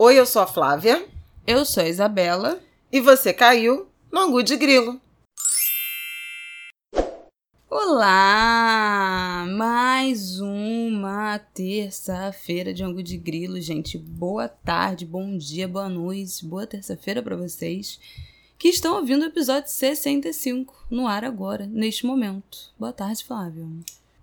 Oi, eu sou a Flávia. Eu sou a Isabela. E você caiu no Angu de Grilo. Olá! Mais uma terça-feira de Angu de Grilo, gente. Boa tarde, bom dia, boa noite, boa terça-feira para vocês que estão ouvindo o episódio 65 no ar agora, neste momento. Boa tarde, Flávio.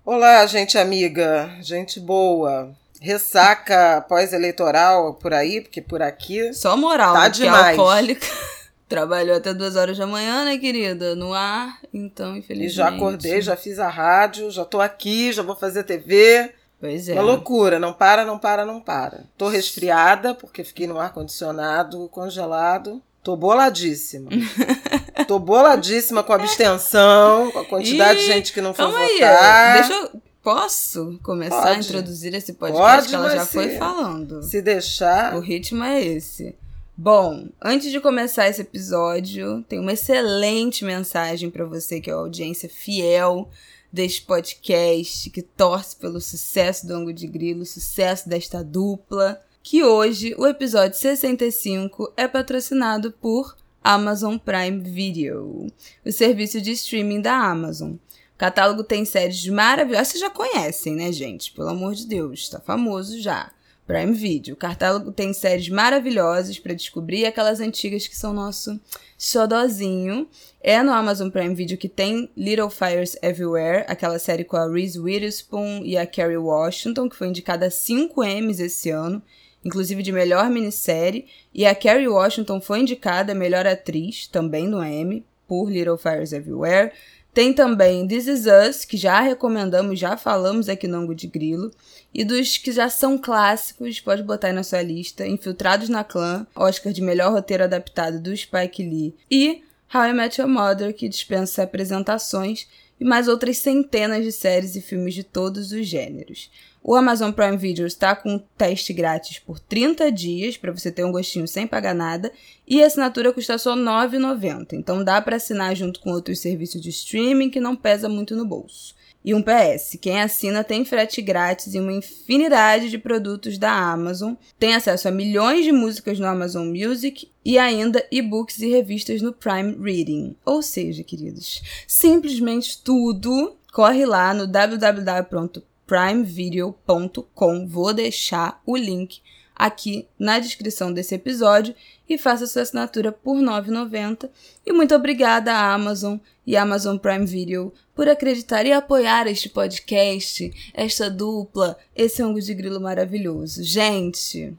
Olá, gente amiga, gente boa ressaca pós-eleitoral por aí, porque por aqui. Só moral, tá né? demais. É alcoólica. Trabalhou até duas horas da manhã, né, querida? No ar, então, infelizmente. E já acordei, já fiz a rádio, já tô aqui, já vou fazer TV. Pois é. Uma loucura, não para, não para, não para. Tô resfriada, porque fiquei no ar-condicionado congelado. Tô boladíssima. Tô boladíssima com a abstenção, com a quantidade de gente que não foi votar. Aí, deixa eu Posso começar Pode. a introduzir esse podcast Pode, que ela já foi falando? Se deixar. O ritmo é esse. Bom, antes de começar esse episódio, tem uma excelente mensagem para você que é a audiência fiel deste podcast, que torce pelo sucesso do Ango de Grilo, sucesso desta dupla, que hoje o episódio 65 é patrocinado por Amazon Prime Video, o serviço de streaming da Amazon. O catálogo tem séries maravilhosas. Vocês já conhecem, né, gente? Pelo amor de Deus, tá famoso já. Prime Video. O catálogo tem séries maravilhosas para descobrir aquelas antigas que são nosso xodozinho. É no Amazon Prime Video que tem Little Fires Everywhere, aquela série com a Reese Witherspoon e a Kerry Washington, que foi indicada a 5 Emmys esse ano, inclusive de melhor minissérie. E a Kerry Washington foi indicada a melhor atriz, também no Emmy, por Little Fires Everywhere. Tem também This Is Us, que já recomendamos, já falamos aqui no Ango de Grilo. E dos que já são clássicos, pode botar aí na sua lista: Infiltrados na Clã, Oscar de melhor roteiro adaptado do Spike Lee. E How I Met Your Mother, que dispensa apresentações, e mais outras centenas de séries e filmes de todos os gêneros. O Amazon Prime Video está com um teste grátis por 30 dias, para você ter um gostinho sem pagar nada, e a assinatura custa só R$ 9,90. Então dá para assinar junto com outros serviços de streaming que não pesa muito no bolso. E um PS, quem assina tem frete grátis e uma infinidade de produtos da Amazon, tem acesso a milhões de músicas no Amazon Music e ainda e-books e revistas no Prime Reading. Ou seja, queridos, simplesmente tudo corre lá no www primevideo.com. Vou deixar o link aqui na descrição desse episódio e faça sua assinatura por R$ 9,90. E muito obrigada à Amazon e Amazon Prime Video por acreditar e apoiar este podcast, esta dupla, esse ângulo de grilo maravilhoso. Gente,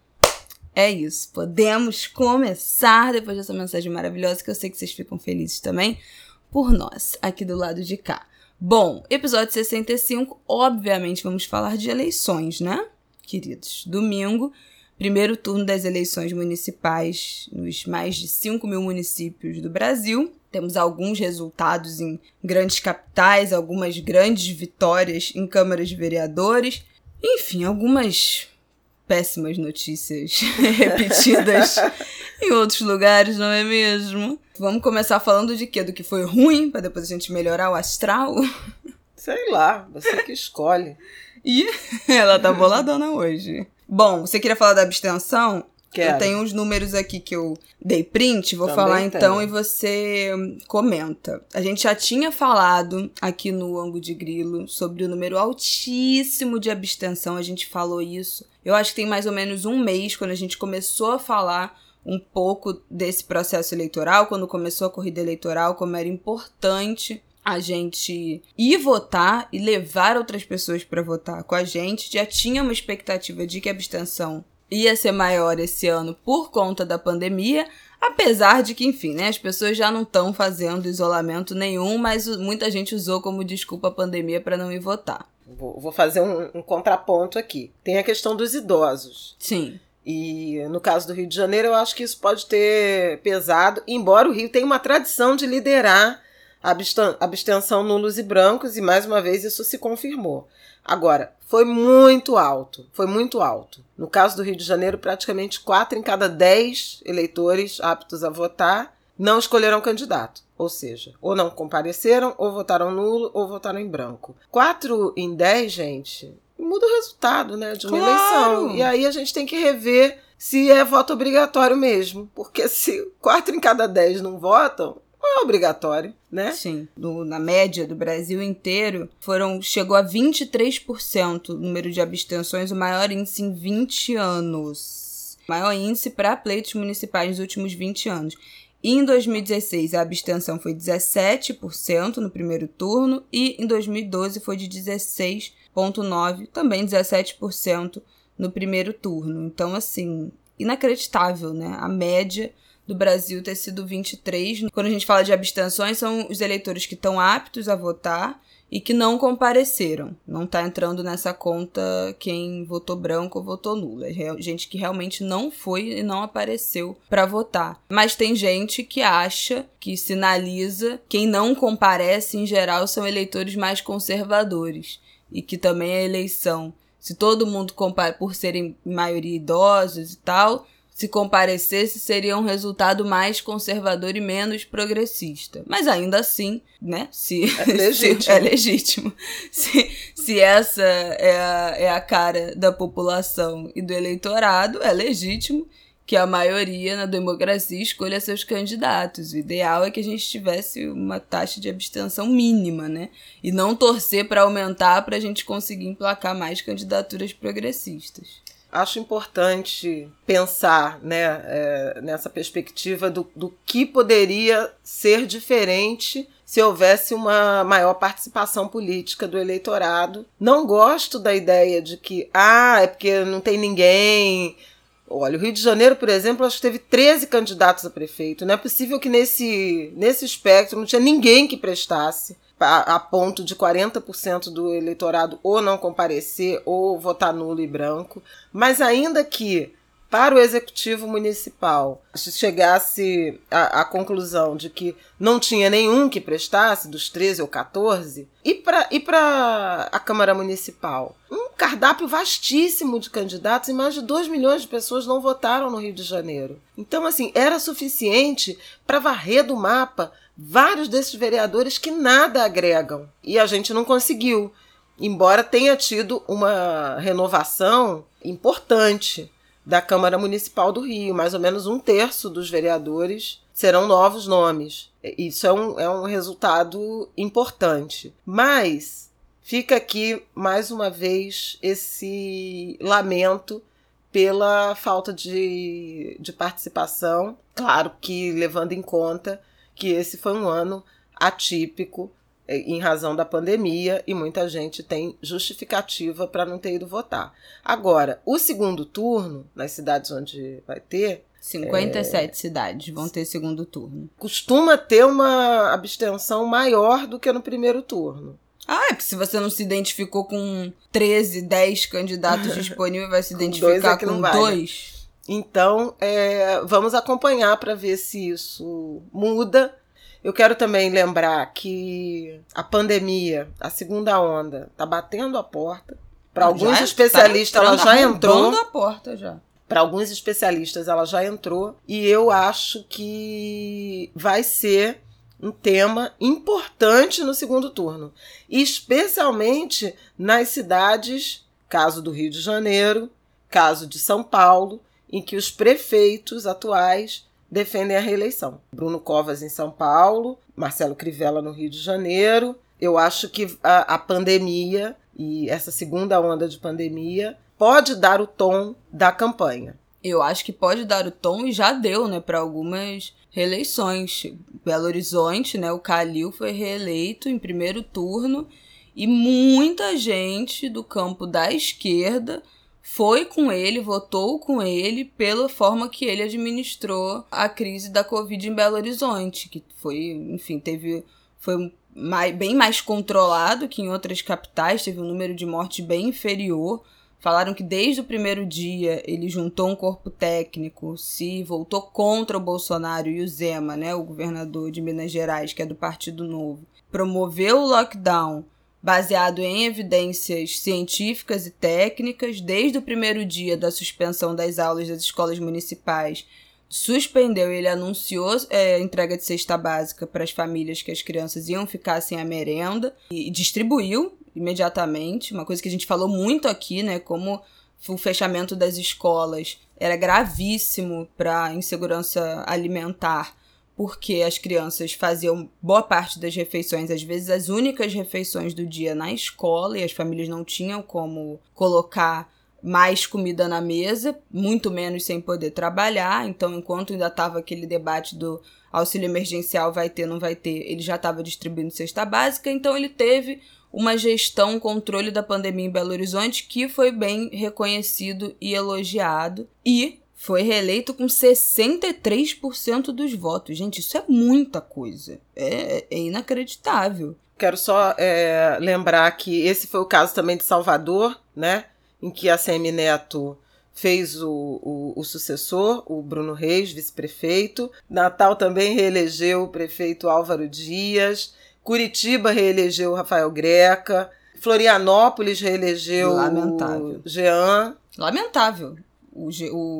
é isso. Podemos começar depois dessa mensagem maravilhosa que eu sei que vocês ficam felizes também por nós aqui do lado de cá. Bom, episódio 65, obviamente vamos falar de eleições, né? Queridos, domingo, primeiro turno das eleições municipais nos mais de 5 mil municípios do Brasil. Temos alguns resultados em grandes capitais, algumas grandes vitórias em câmaras de vereadores. Enfim, algumas péssimas notícias repetidas em outros lugares, não é mesmo? Vamos começar falando de quê? Do que foi ruim, para depois a gente melhorar o astral? Sei lá, você que escolhe. e ela tá boladona hoje. Bom, você queria falar da abstenção? Quero. Eu tenho uns números aqui que eu dei print, vou Também falar então e você comenta. A gente já tinha falado aqui no ângulo de Grilo sobre o número altíssimo de abstenção, a gente falou isso. Eu acho que tem mais ou menos um mês quando a gente começou a falar um pouco desse processo eleitoral, quando começou a corrida eleitoral, como era importante a gente ir votar e levar outras pessoas para votar com a gente. Já tinha uma expectativa de que a abstenção ia ser maior esse ano por conta da pandemia, apesar de que, enfim, né, as pessoas já não estão fazendo isolamento nenhum, mas muita gente usou como desculpa a pandemia para não ir votar. Vou, vou fazer um, um contraponto aqui. Tem a questão dos idosos. Sim. E no caso do Rio de Janeiro, eu acho que isso pode ter pesado, embora o Rio tenha uma tradição de liderar a abstenção nulos e brancos, e mais uma vez isso se confirmou. Agora, foi muito alto, foi muito alto. No caso do Rio de Janeiro, praticamente 4 em cada 10 eleitores aptos a votar não escolheram candidato. Ou seja, ou não compareceram, ou votaram nulo, ou votaram em branco. 4 em 10, gente, muda o resultado, né, de uma claro. eleição. E aí a gente tem que rever se é voto obrigatório mesmo. Porque se quatro em cada dez não votam, é obrigatório, né? Sim. Na média do Brasil inteiro, foram chegou a 23% o número de abstenções, o maior índice em 20 anos. Maior índice para pleitos municipais nos últimos 20 anos. E em 2016 a abstenção foi 17% no primeiro turno e em 2012 foi de 16,9%, também 17% no primeiro turno. Então, assim, inacreditável, né? A média do Brasil ter sido 23. Quando a gente fala de abstenções, são os eleitores que estão aptos a votar e que não compareceram. Não está entrando nessa conta quem votou branco ou votou nulo. É gente que realmente não foi e não apareceu para votar. Mas tem gente que acha, que sinaliza, quem não comparece em geral são eleitores mais conservadores e que também a eleição, se todo mundo compara por serem maioria idosos e tal, se comparecesse, seria um resultado mais conservador e menos progressista. Mas ainda assim, né? Se é legítimo, se, é legítimo. Se, se essa é a, é a cara da população e do eleitorado, é legítimo que a maioria na democracia escolha seus candidatos. O ideal é que a gente tivesse uma taxa de abstenção mínima, né? E não torcer para aumentar para a gente conseguir emplacar mais candidaturas progressistas acho importante pensar né, é, nessa perspectiva do, do que poderia ser diferente se houvesse uma maior participação política do eleitorado. Não gosto da ideia de que, ah, é porque não tem ninguém. Olha, o Rio de Janeiro, por exemplo, acho que teve 13 candidatos a prefeito. Não é possível que nesse, nesse espectro não tinha ninguém que prestasse a, ponto de 40% do eleitorado ou não comparecer ou votar nulo e branco. Mas ainda que para o executivo municipal se chegasse à, conclusão de que não tinha nenhum que prestasse, dos 13 ou 14, e para e a Câmara Municipal? Um cardápio vastíssimo de candidatos e mais de 2 milhões de pessoas não votaram no Rio de Janeiro. Então, assim, era suficiente para varrer do mapa vários desses vereadores que nada agregam. E a gente não conseguiu. Embora tenha tido uma renovação importante da Câmara Municipal do Rio, mais ou menos um terço dos vereadores serão novos nomes. Isso é um, é um resultado importante. Mas fica aqui mais uma vez esse lamento pela falta de, de participação. Claro que levando em conta que esse foi um ano atípico é, em razão da pandemia e muita gente tem justificativa para não ter ido votar. Agora, o segundo turno, nas cidades onde vai ter. 57 é, cidades vão ter segundo turno. Costuma ter uma abstenção maior do que no primeiro turno. Ah, é que se você não se identificou com 13, 10 candidatos disponíveis, vai se identificar é com dois. Então, é, vamos acompanhar para ver se isso muda. Eu quero também lembrar que a pandemia, a segunda onda, está batendo a porta. Para alguns especialistas, ela já entrou. a porta já. Para alguns especialistas, ela já entrou. E eu acho que vai ser um tema importante no segundo turno, especialmente nas cidades, caso do Rio de Janeiro, caso de São Paulo, em que os prefeitos atuais defendem a reeleição. Bruno Covas em São Paulo, Marcelo Crivella no Rio de Janeiro. Eu acho que a, a pandemia e essa segunda onda de pandemia pode dar o tom da campanha. Eu acho que pode dar o tom e já deu, né, para algumas reeleições. Belo Horizonte, né, o Calil foi reeleito em primeiro turno e muita gente do campo da esquerda foi com ele, votou com ele pela forma que ele administrou a crise da Covid em Belo Horizonte, que foi, enfim, teve foi mais, bem mais controlado que em outras capitais, teve um número de mortes bem inferior. Falaram que desde o primeiro dia ele juntou um corpo técnico, se voltou contra o Bolsonaro e o Zema, né, o governador de Minas Gerais, que é do Partido Novo, promoveu o lockdown baseado em evidências científicas e técnicas, desde o primeiro dia da suspensão das aulas das escolas municipais. Suspendeu, ele anunciou é, entrega de cesta básica para as famílias que as crianças iam ficar sem a merenda e distribuiu imediatamente, uma coisa que a gente falou muito aqui, né, como o fechamento das escolas era gravíssimo para insegurança alimentar, porque as crianças faziam boa parte das refeições, às vezes as únicas refeições do dia na escola, e as famílias não tinham como colocar mais comida na mesa, muito menos sem poder trabalhar. Então, enquanto ainda estava aquele debate do auxílio emergencial vai ter, não vai ter, ele já estava distribuindo cesta básica, então ele teve uma gestão, um controle da pandemia em Belo Horizonte que foi bem reconhecido e elogiado e foi reeleito com 63% dos votos. Gente, isso é muita coisa. É, é inacreditável. Quero só é, lembrar que esse foi o caso também de Salvador, né? Em que a CM Neto fez o, o, o, sucessor, o Bruno Reis, vice-prefeito. Natal também reelegeu o prefeito Álvaro Dias. Curitiba reelegeu o Rafael Greca. Florianópolis reelegeu Lamentável. o Jean. Lamentável. O,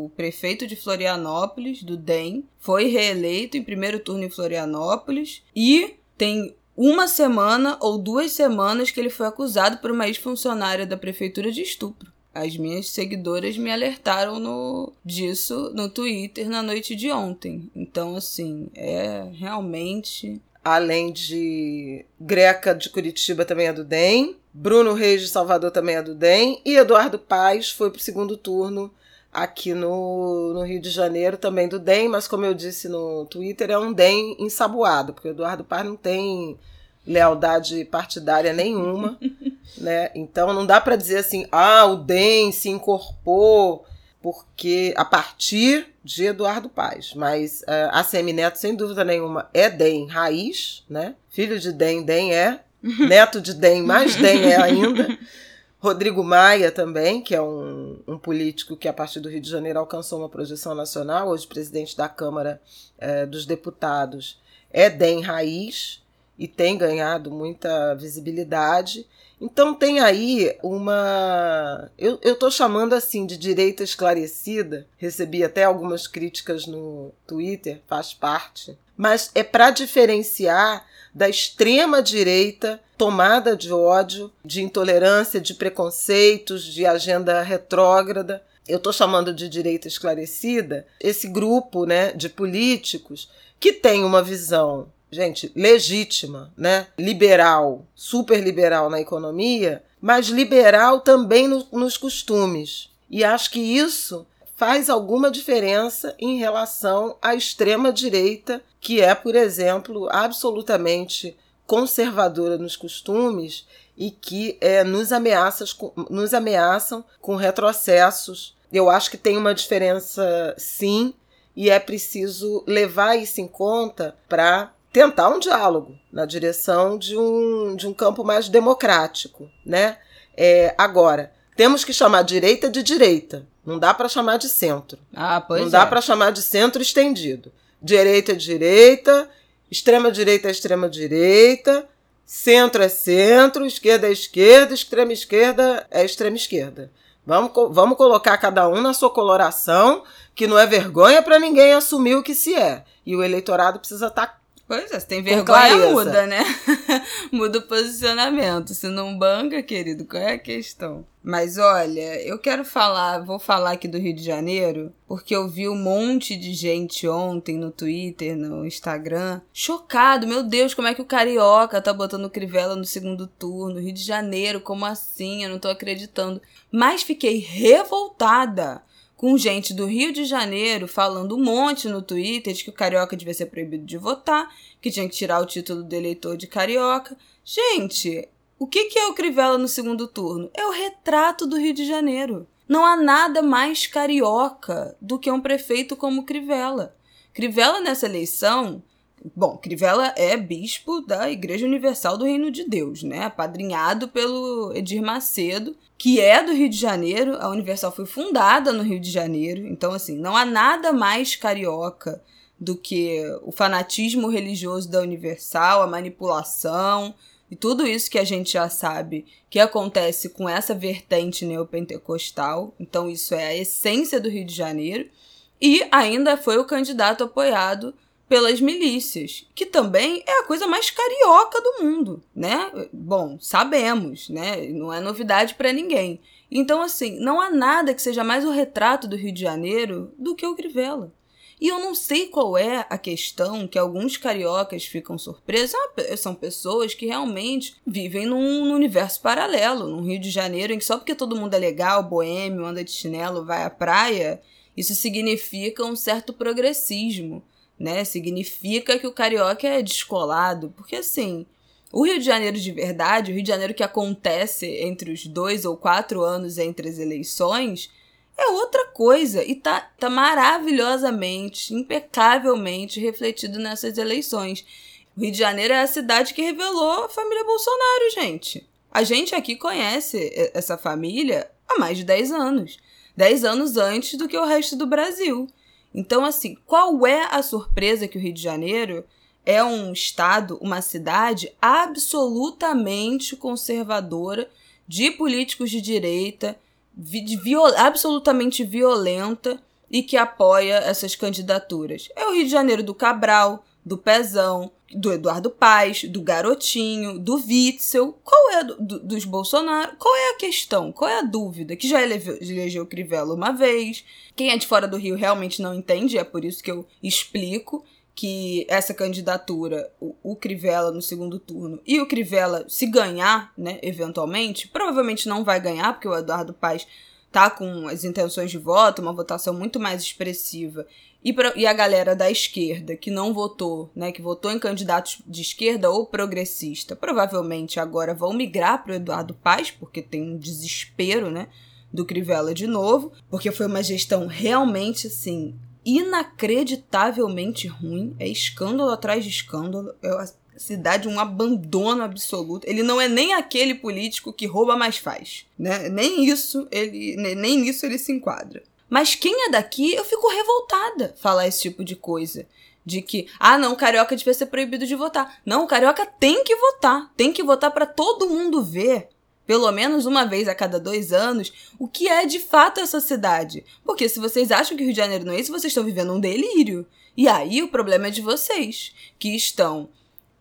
o, prefeito de Florianópolis, do DEM, foi reeleito em primeiro turno em Florianópolis e tem uma semana ou duas semanas que ele foi acusado por uma ex-funcionária da prefeitura de estupro. As minhas seguidoras me alertaram no, disso no Twitter na noite de ontem. Então, assim, é realmente. Além de Greca de Curitiba também é do DEM, Bruno Reis de Salvador também é do DEM, e Eduardo Paz foi para o segundo turno aqui no, no Rio de Janeiro também do DEM, mas como eu disse no Twitter, é um DEM ensaboado, porque o Eduardo Paz não tem lealdade partidária nenhuma, né? Então não dá para dizer assim, ah, o DEM se incorporou porque a partir de Eduardo Paz, mas uh, a Semi Neto sem dúvida nenhuma é DEM raiz, né? Filho de DEM, DEM é, neto de DEM, mais DEM é ainda. Rodrigo Maia também, que é um, um, político que a partir do Rio de Janeiro alcançou uma projeção nacional, hoje presidente da Câmara eh, dos Deputados, é DEM raiz, e tem ganhado muita visibilidade. Então tem aí uma. Eu estou chamando assim de direita esclarecida. Recebi até algumas críticas no Twitter, faz parte. Mas é para diferenciar da extrema direita tomada de ódio, de intolerância, de preconceitos, de agenda retrógrada. Eu estou chamando de direita esclarecida esse grupo né, de políticos que tem uma visão gente, legítima, né? Liberal, super liberal na economia, mas liberal também no, nos costumes. E acho que isso faz alguma diferença em relação à extrema direita, que é, por exemplo, absolutamente conservadora nos costumes e que é, nos, ameaças, nos ameaçam com retrocessos. Eu acho que tem uma diferença, sim, e é preciso levar isso em conta para tentar um diálogo na direção de um, de um campo mais democrático, né? É, agora, temos que chamar direita de direita. Não dá para chamar de centro. Ah, pois Não é. dá para chamar de centro estendido. Direita é direita, extrema direita é extrema direita, centro é centro, esquerda é esquerda, extrema esquerda é extrema esquerda. Vamos, vamos colocar cada um na sua coloração, que não é vergonha para ninguém assumir o que se é. E o eleitorado precisa estar tá Pois é, se tem vergonha, muda, né? muda o posicionamento. Se não banca, querido, qual é a questão? Mas olha, eu quero falar, vou falar aqui do Rio de Janeiro, porque eu vi um monte de gente ontem no Twitter, no Instagram, chocado. Meu Deus, como é que o Carioca tá botando Crivella no segundo turno? Rio de Janeiro, como assim? Eu não tô acreditando. Mas fiquei revoltada com gente do Rio de Janeiro falando um monte no Twitter de que o carioca devia ser proibido de votar, que tinha que tirar o título de eleitor de carioca. Gente, o que, que é o Crivella no segundo turno? É o retrato do Rio de Janeiro. Não há nada mais carioca do que um prefeito como Crivella. Crivella nessa eleição Bom, Crivella é bispo da Igreja Universal do Reino de Deus, né? Apadrinhado pelo Edir Macedo, que é do Rio de Janeiro. A Universal foi fundada no Rio de Janeiro. Então, assim, não há nada mais carioca do que o fanatismo religioso da Universal, a manipulação e tudo isso que a gente já sabe que acontece com essa vertente neopentecostal. Então, isso é a essência do Rio de Janeiro. E ainda foi o candidato apoiado pelas milícias, que também é a coisa mais carioca do mundo, né? Bom, sabemos, né? Não é novidade para ninguém. Então, assim, não há nada que seja mais o retrato do Rio de Janeiro do que o Crivella. E eu não sei qual é a questão que alguns cariocas ficam surpresos. São pessoas que realmente vivem num, num, universo paralelo, num Rio de Janeiro, em que só porque todo mundo é legal, boêmio, anda de chinelo, vai à praia, isso significa um certo progressismo, né? Significa que o carioca é descolado. Porque assim, o Rio de Janeiro de verdade, o Rio de Janeiro que acontece entre os dois ou quatro anos entre as eleições é outra coisa e tá, tá maravilhosamente, impecavelmente refletido nessas eleições. O Rio de Janeiro é a cidade que revelou a família Bolsonaro, gente. A gente aqui conhece essa família há mais de 10 anos. 10 anos antes do que o resto do Brasil. Então, assim, qual é a surpresa que o Rio de Janeiro é um estado, uma cidade absolutamente conservadora, de políticos de direita, viol absolutamente violenta e que apoia essas candidaturas. É o Rio de Janeiro do Cabral, do Pezão, do Eduardo Paes, do Garotinho, do Witzel. Qual é do, do, dos Bolsonaro? Qual é a questão? Qual é a dúvida? Que já elegeu o Crivella uma vez. Quem é de fora do Rio realmente não entende, é por isso que eu explico que essa candidatura, o, o Crivella no segundo turno, e o Crivella, se ganhar, né, eventualmente, provavelmente não vai ganhar, porque o Eduardo Paes tá com as intenções de voto, uma votação muito mais expressiva. E, pra, e a galera da esquerda que não votou, né, que votou em candidatos de esquerda ou progressista, provavelmente agora vão migrar para Eduardo Paes, porque tem um desespero, né, do Crivella de novo, porque foi uma gestão realmente assim inacreditavelmente ruim, é escândalo atrás de escândalo, é a cidade um abandono absoluto. Ele não é nem aquele político que rouba mais faz, né? Nem isso ele nem nisso ele se enquadra. Mas quem é daqui, eu fico revoltada falar esse tipo de coisa. De que, ah, não, o carioca devia ser proibido de votar. Não, o carioca tem que votar. Tem que votar para todo mundo ver pelo menos uma vez a cada dois anos, o que é de fato essa cidade. Porque se vocês acham que o Rio de Janeiro não é isso, vocês estão vivendo um delírio. E aí o problema é de vocês, que estão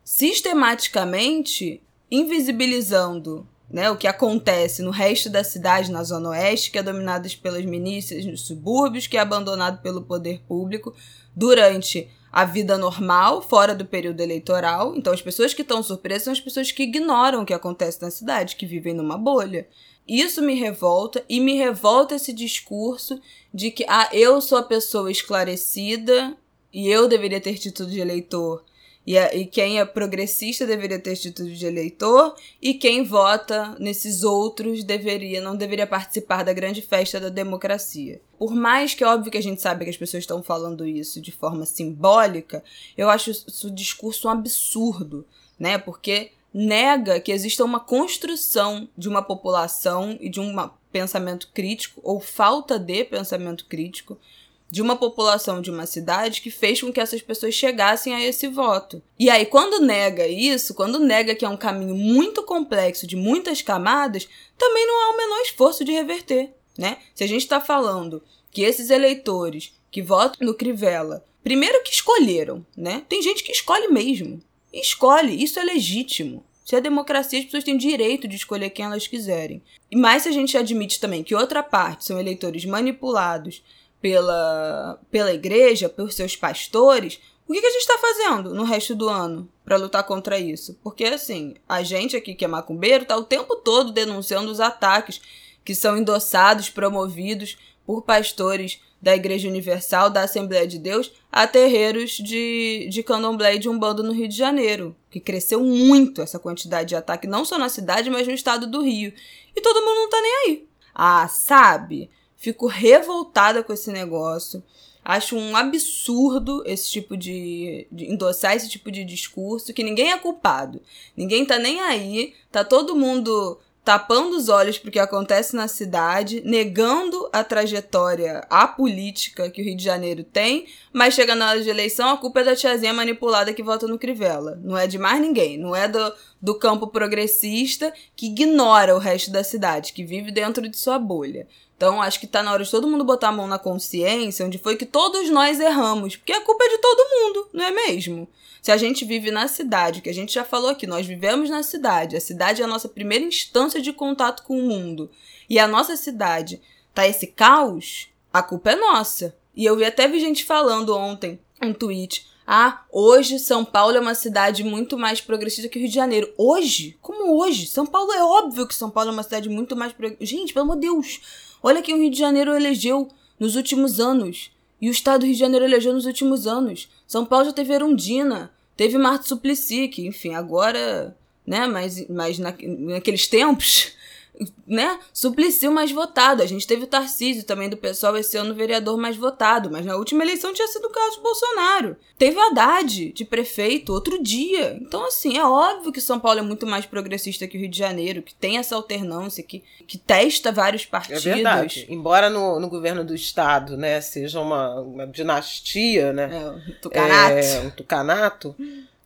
sistematicamente invisibilizando né, o que acontece no resto da cidade, na Zona Oeste, que é dominada pelas milícias nos subúrbios, que é abandonado pelo poder público durante a vida normal, fora do período eleitoral. Então, as pessoas que estão surpresas são as pessoas que ignoram o que acontece na cidade, que vivem numa bolha. Isso me revolta e me revolta esse discurso de que ah, eu sou a pessoa esclarecida e eu deveria ter título de eleitor e, a, e quem é progressista deveria ter título de eleitor, e quem vota nesses outros deveria não deveria participar da grande festa da democracia. Por mais que é óbvio que a gente sabe que as pessoas estão falando isso de forma simbólica, eu acho esse discurso um absurdo, né? Porque nega que exista uma construção de uma população e de um pensamento crítico, ou falta de pensamento crítico, de uma população de uma cidade que fez com que essas pessoas chegassem a esse voto. E aí, quando nega isso, quando nega que é um caminho muito complexo, de muitas camadas, também não há o menor esforço de reverter, né? Se a gente está falando que esses eleitores que votam no Crivella, primeiro que escolheram, né? Tem gente que escolhe mesmo. Escolhe, isso é legítimo. Se é democracia, as pessoas têm direito de escolher quem elas quiserem. E mais se a gente admite também que outra parte são eleitores manipulados pela, pela igreja, por seus pastores, o que, que a gente está fazendo no resto do ano para lutar contra isso? Porque, assim, a gente aqui que é macumbeiro está o tempo todo denunciando os ataques que são endossados, promovidos por pastores da Igreja Universal, da Assembleia de Deus, a terreiros de, de candomblé e de umbanda no Rio de Janeiro, que cresceu muito essa quantidade de ataque, não só na cidade, mas no estado do Rio. E todo mundo não tá nem aí. Ah, sabe? Fico revoltada com esse negócio. Acho um absurdo esse tipo de, de, endossar esse tipo de discurso, que ninguém é culpado. Ninguém tá nem aí, tá todo mundo tapando os olhos para o que acontece na cidade, negando a trajetória, a política que o Rio de Janeiro tem, mas chega na hora de eleição, a culpa é da tiazinha manipulada que vota no Crivella. Não é de mais ninguém, não é do, do campo progressista que ignora o resto da cidade, que vive dentro de sua bolha. Então, acho que tá na hora de todo mundo botar a mão na consciência, onde foi que todos nós erramos. Porque a culpa é de todo mundo, não é mesmo? Se a gente vive na cidade, que a gente já falou aqui, nós vivemos na cidade, a cidade é a nossa primeira instância de contato com o mundo, e a nossa cidade tá esse caos, a culpa é nossa. E eu vi até vi gente falando ontem, um tweet, ah, hoje São Paulo é uma cidade muito mais progressista que o Rio de Janeiro. Hoje? Como hoje? São Paulo é óbvio que São Paulo é uma cidade muito mais progressista. Gente, pelo amor de Deus. Olha que o Rio de Janeiro elegeu nos últimos anos. E o estado do Rio de Janeiro elegeu nos últimos anos. São Paulo já teve Erundina, teve Marta Suplicy, que, enfim, agora, né, mas, mas na, naqueles tempos né, Suplicy mais votado. A gente teve o Tarcísio também do pessoal esse ano vereador mais votado, mas na última eleição tinha sido o Carlos Bolsonaro. Teve Haddad de prefeito outro dia. Então, assim, é óbvio que São Paulo é muito mais progressista que o Rio de Janeiro, que tem essa alternância, que, que testa vários partidos. É verdade. Embora no, no governo do estado, né, seja uma, uma dinastia, né? É, um tucanato. É, um tucanato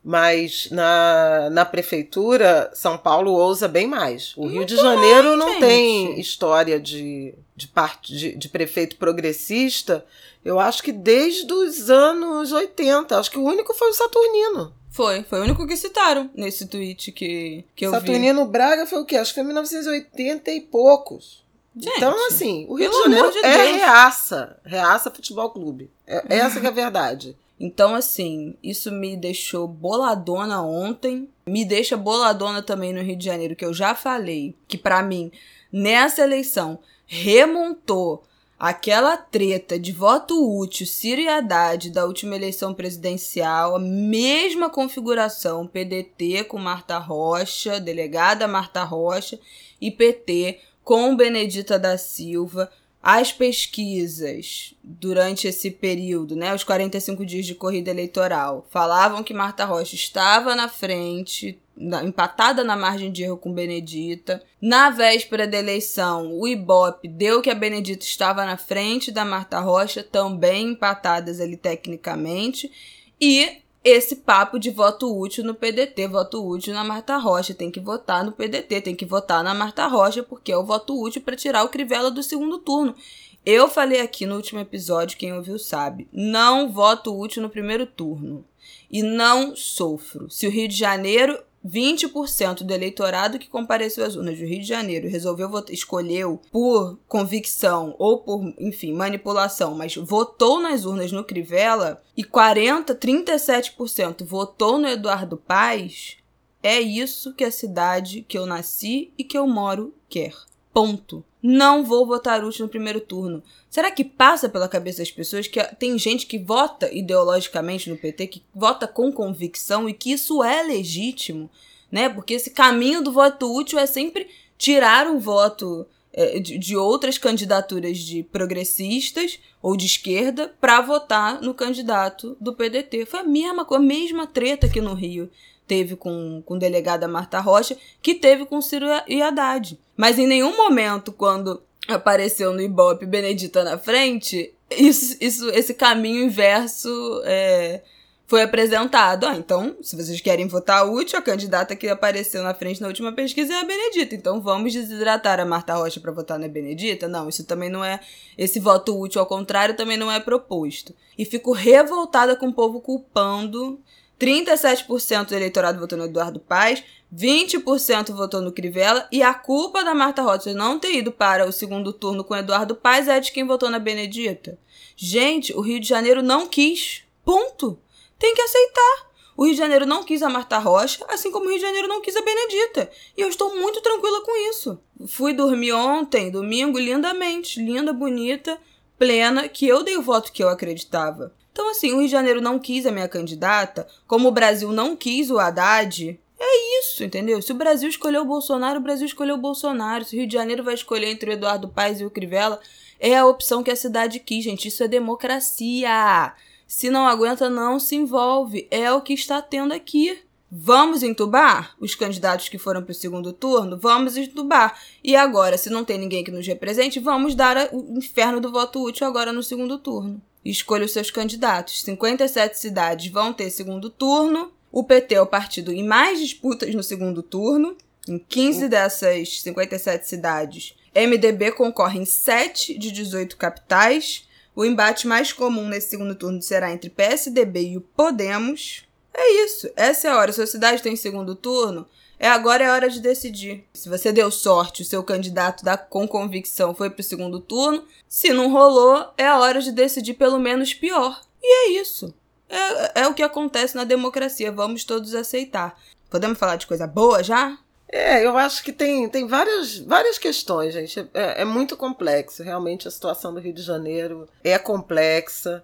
mas na, na prefeitura, São Paulo ousa bem mais. O Rio de Janeiro não gente. tem história de, de, parte, de, de prefeito progressista, eu acho que desde os anos 80. Acho que o único foi o Saturnino. Foi, foi o único que citaram nesse tweet que, que eu Saturnino vi. Saturnino Braga foi o quê? Acho que foi 1980 e poucos. Gente, então, assim, o Rio de Janeiro de é reaça. Reaça Futebol Clube. É, essa que é a verdade. Então, assim, isso me deixou boladona ontem. Me deixa boladona também no Rio de Janeiro, que eu já falei que, para mim, nessa eleição, remontou aquela treta de voto útil Ciro e Haddad da última eleição presidencial, a mesma configuração, PDT com Marta Rocha, delegada Marta Rocha, e PT com Benedita da Silva as pesquisas durante esse período, né, os 45 dias de corrida eleitoral, falavam que Marta Rocha estava na frente, na, empatada na margem de erro com Benedita. Na véspera da eleição, o Ibope deu que a Benedita estava na frente da Marta Rocha, também empatadas ali tecnicamente. E esse papo de voto útil no PDT, voto útil na Marta Rocha. Tem que votar no PDT, tem que votar na Marta Rocha, porque é o voto útil para tirar o Crivella do segundo turno. Eu falei aqui no último episódio, quem ouviu sabe, não voto útil no primeiro turno. E não sofro. Se o Rio de Janeiro 20% do eleitorado que compareceu às urnas do Rio de Janeiro resolveu votar, escolheu por convicção ou por, enfim, manipulação, mas votou nas urnas no Crivella e 40, 37% votou no Eduardo Paes, é isso que a cidade que eu nasci e que eu moro quer. Ponto. Não vou votar útil no primeiro turno. Será que passa pela cabeça das pessoas que tem gente que vota ideologicamente no PT, que vota com convicção e que isso é legítimo, né? Porque esse caminho do voto útil é sempre tirar um voto é, de, de, outras candidaturas de progressistas ou de esquerda para votar no candidato do PDT. Foi a mesma, a mesma treta aqui no Rio teve com, com a delegada Marta Rocha, que teve com Ciro e Haddad. Mas em nenhum momento, quando apareceu no Ibope Benedita na frente, isso, isso, esse caminho inverso é, foi apresentado. Ah, então, se vocês querem votar útil, a candidata que apareceu na frente na última pesquisa é a Benedita. Então vamos desidratar a Marta Rocha para votar na Benedita? Não, isso também não é. Esse voto útil, ao contrário, também não é proposto. E fico revoltada com o povo culpando 37% do eleitorado votou no Eduardo Paes, 20% votou no Crivella e a culpa da Marta Rocha não ter ido para o segundo turno com Eduardo Paes é de quem votou na Benedita. Gente, o Rio de Janeiro não quis. Ponto. Tem que aceitar. O Rio de Janeiro não quis a Marta Rocha, assim como o Rio de Janeiro não quis a Benedita. E eu estou muito tranquila com isso. Fui dormir ontem, domingo, lindamente, linda, bonita, plena, que eu dei o voto que eu acreditava. Então, assim, o Rio de Janeiro não quis a minha candidata, como o Brasil não quis o Haddad. É isso, entendeu? Se o Brasil escolheu o Bolsonaro, o Brasil escolheu o Bolsonaro. Se o Rio de Janeiro vai escolher entre o Eduardo Paes e o Crivella, é a opção que a cidade quis, gente. Isso é democracia. Se não aguenta, não se envolve. É o que está tendo aqui. Vamos entubar os candidatos que foram para o segundo turno? Vamos entubar. E agora, se não tem ninguém que nos represente, vamos dar o inferno do voto útil agora no segundo turno. Escolha os seus candidatos. 57 cidades vão ter segundo turno. O PT é o partido em mais disputas no segundo turno. Em 15 dessas 57 cidades, MDB concorre em 7 de 18 capitais. O embate mais comum nesse segundo turno será entre PSDB e o Podemos. É isso, essa é a hora. Se a cidade tem segundo turno, é agora é hora de decidir. Se você deu sorte, o seu candidato da, com convicção foi pro segundo turno. Se não rolou, é a hora de decidir pelo menos pior. E é isso. É, é o que acontece na democracia. Vamos todos aceitar. Podemos falar de coisa boa já? É, eu acho que tem, tem várias, várias questões, gente. É, é, muito complexo. Realmente a situação do Rio de Janeiro é complexa.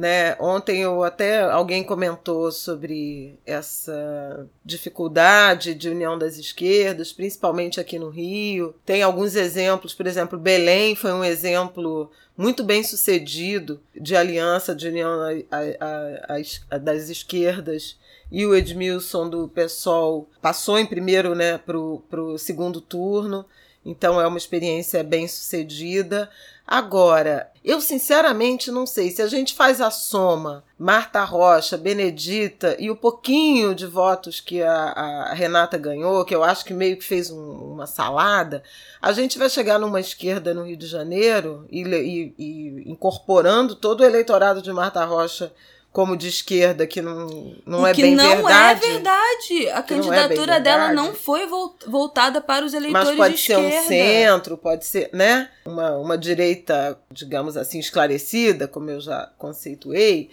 Né? Ontem eu até alguém comentou sobre essa dificuldade de união das esquerdas, principalmente aqui no Rio. Tem alguns exemplos, por exemplo, Belém foi um exemplo muito bem sucedido de aliança, de união a, a, a, das esquerdas e o Edmilson do PSOL passou em primeiro né, para o segundo turno, então é uma experiência bem sucedida. Agora, eu sinceramente não sei se a gente faz a soma Marta Rocha, Benedita e o pouquinho de votos que a, a Renata ganhou, que eu acho que meio que fez um, uma salada, a gente vai chegar numa esquerda no Rio de Janeiro e, e, e incorporando todo o eleitorado de Marta Rocha como de esquerda, que não, não é que bem não verdade. é verdade. A candidatura é dela não foi voltada para os eleitores Mas pode de ser esquerda. um centro, pode ser, né? Uma, uma direita, digamos assim, esclarecida, como eu já conceituei,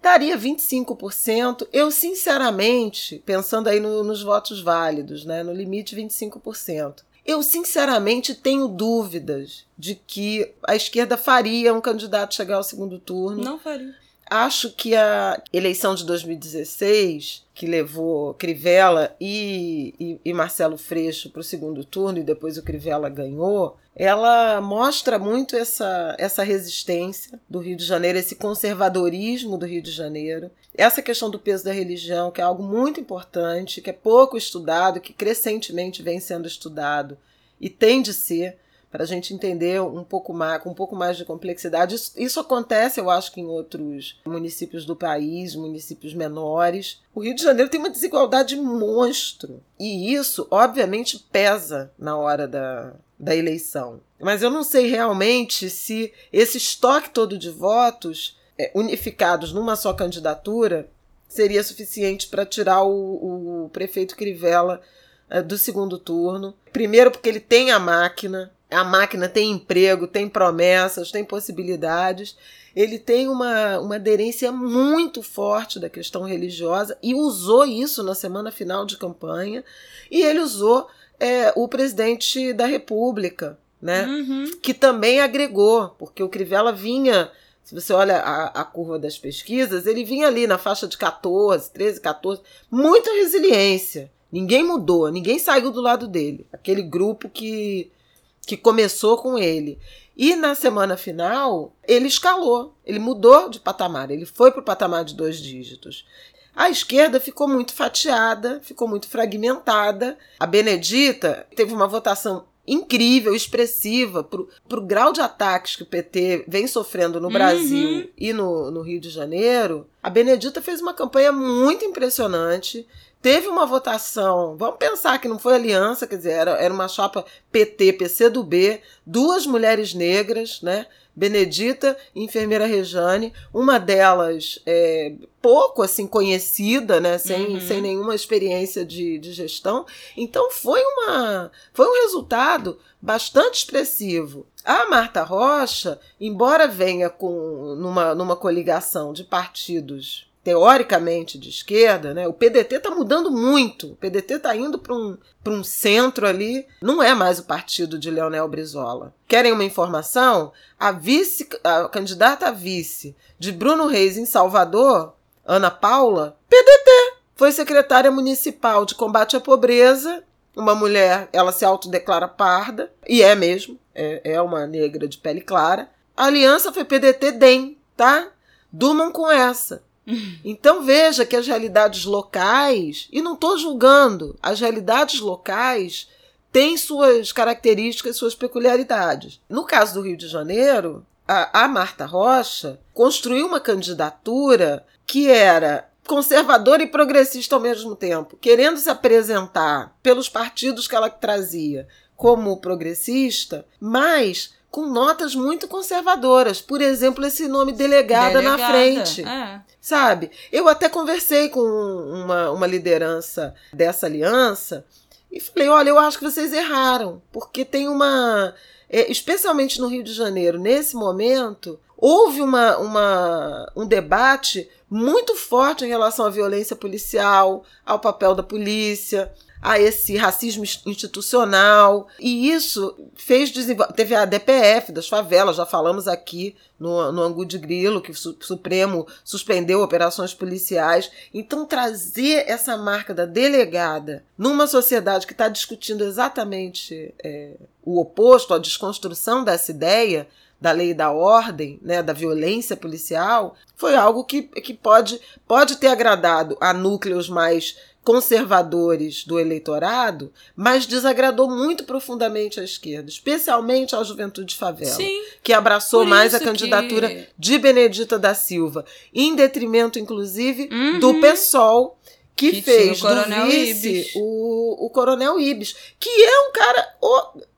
daria 25%. Eu, sinceramente, pensando aí no, nos votos válidos, né? No limite 25%. Eu, sinceramente, tenho dúvidas de que a esquerda faria um candidato chegar ao segundo turno. Não faria. Acho que a eleição de 2016, que levou Crivella e, e, e Marcelo Freixo para o segundo turno e depois o Crivella ganhou, ela mostra muito essa, essa resistência do Rio de Janeiro, esse conservadorismo do Rio de Janeiro, essa questão do peso da religião, que é algo muito importante, que é pouco estudado, que crescentemente vem sendo estudado e tem de ser para a gente entender um pouco mais, com um pouco mais de complexidade. Isso, isso, acontece, eu acho que em outros municípios do país, municípios menores. O Rio de Janeiro tem uma desigualdade monstro. E isso, obviamente, pesa na hora da, da eleição. Mas eu não sei realmente se esse estoque todo de votos é, unificados numa só candidatura seria suficiente para tirar o, o prefeito Crivella é, do segundo turno. Primeiro, porque ele tem a máquina, a máquina tem emprego, tem promessas, tem possibilidades. Ele tem uma, uma aderência muito forte da questão religiosa e usou isso na semana final de campanha. E ele usou é, o presidente da República, né? Uhum. Que também agregou, porque o Crivella vinha. Se você olha a, a curva das pesquisas, ele vinha ali na faixa de 14, 13, 14, muita resiliência. Ninguém mudou, ninguém saiu do lado dele. Aquele grupo que que começou com ele. E na semana final, ele escalou, ele mudou de patamar, ele foi para o patamar de dois dígitos. A esquerda ficou muito fatiada, ficou muito fragmentada. A Benedita teve uma votação incrível, expressiva, para o grau de ataques que o PT vem sofrendo no Brasil Uhum. e no, no Rio de Janeiro. A Benedita fez uma campanha muito impressionante. Teve uma votação, vamos pensar que não foi aliança, quer dizer, era, era uma chapa PT, PCdoB, duas mulheres negras, né? Benedita e enfermeira Rejane, uma delas é, pouco assim conhecida, né, sem, Uhum. sem nenhuma experiência de, de gestão. Então foi uma foi um resultado bastante expressivo. A Marta Rocha, embora venha com numa, numa coligação de partidos teoricamente de esquerda, né? O PDT está mudando muito. O PDT está indo para um, um centro ali. Não é mais o partido de Leonel Brizola. Querem uma informação? A vice, a candidata a vice de Bruno Reis em Salvador, Ana Paula, PDT, foi secretária municipal de combate à pobreza. Uma mulher, ela se autodeclara parda, e é mesmo, é, é uma negra de pele clara. A aliança foi PDT-DEM, tá? Durmam com essa. Então veja que as realidades locais, e não estou julgando, as realidades locais têm suas características, suas peculiaridades. No caso do Rio de Janeiro, a, a Marta Rocha construiu uma candidatura que era conservadora e progressista ao mesmo tempo, querendo se apresentar pelos partidos que ela trazia como progressista, mas com notas muito conservadoras. Por exemplo, esse nome delegada, delegada na frente. É. Sabe? Eu até conversei com uma, uma liderança dessa aliança e falei: olha, eu acho que vocês erraram, porque tem uma. É, especialmente no Rio de Janeiro, nesse momento, houve uma, uma, um debate muito forte em relação à violência policial, ao papel da polícia, a esse racismo institucional. E isso fez desenvolver. Teve a DPF das favelas, já falamos aqui no, no Angu de Grilo, que o Supremo suspendeu operações policiais. Então, trazer essa marca da delegada numa sociedade que está discutindo exatamente é, o oposto, a desconstrução dessa ideia da lei e da ordem, né, da violência policial, foi algo que, que pode, pode ter agradado a núcleos mais conservadores do eleitorado, mas desagradou muito profundamente a esquerda, especialmente a juventude de favela, Sim, que abraçou mais a candidatura que... de Benedita da Silva, em detrimento, inclusive, uhum. do PSOL, que, que fez do vice o, o Coronel Ibis, que é um cara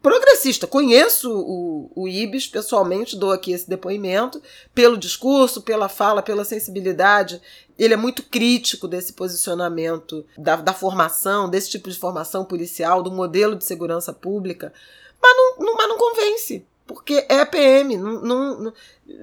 progressista. Conheço o, o Ibis pessoalmente, dou aqui esse depoimento, pelo discurso, pela fala, pela sensibilidade. Ele é muito crítico desse posicionamento, da, da formação, desse tipo de formação policial, do modelo de segurança pública, mas não, não, mas não convence porque é PM, não, não,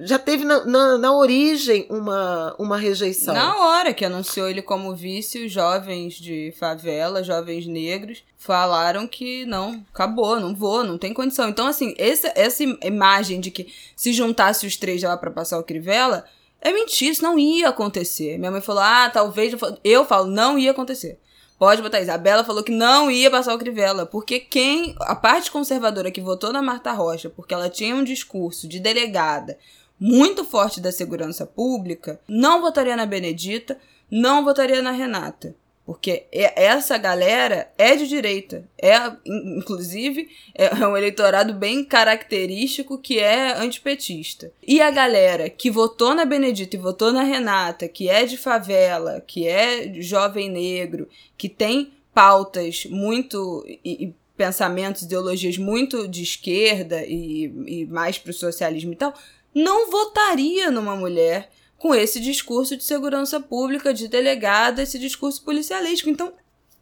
já teve na, na, na, origem uma, uma rejeição. Na hora que anunciou ele como vice, os jovens de favela, jovens negros, falaram que não, acabou, não vou, não tem condição. Então, assim, essa, essa imagem de que se juntasse os três já para passar o Crivella, é mentira, isso não ia acontecer. Minha mãe falou, ah, talvez. Eu falo, não ia acontecer. Pode botar. Isabela falou que não ia passar o Crivella, porque quem. A parte conservadora que votou na Marta Rocha, porque ela tinha um discurso de delegada muito forte da segurança pública, não votaria na Benedita, não votaria na Renata. Porque essa galera é de direita. É, inclusive, é um eleitorado bem característico que é antipetista. E a galera que votou na Benedita e votou na Renata, que é de favela, que é jovem negro, que tem pautas muito. e, e pensamentos, ideologias muito de esquerda e, e mais pro socialismo e tal, não votaria numa mulher com esse discurso de segurança pública, de delegada, esse discurso policialístico. Então,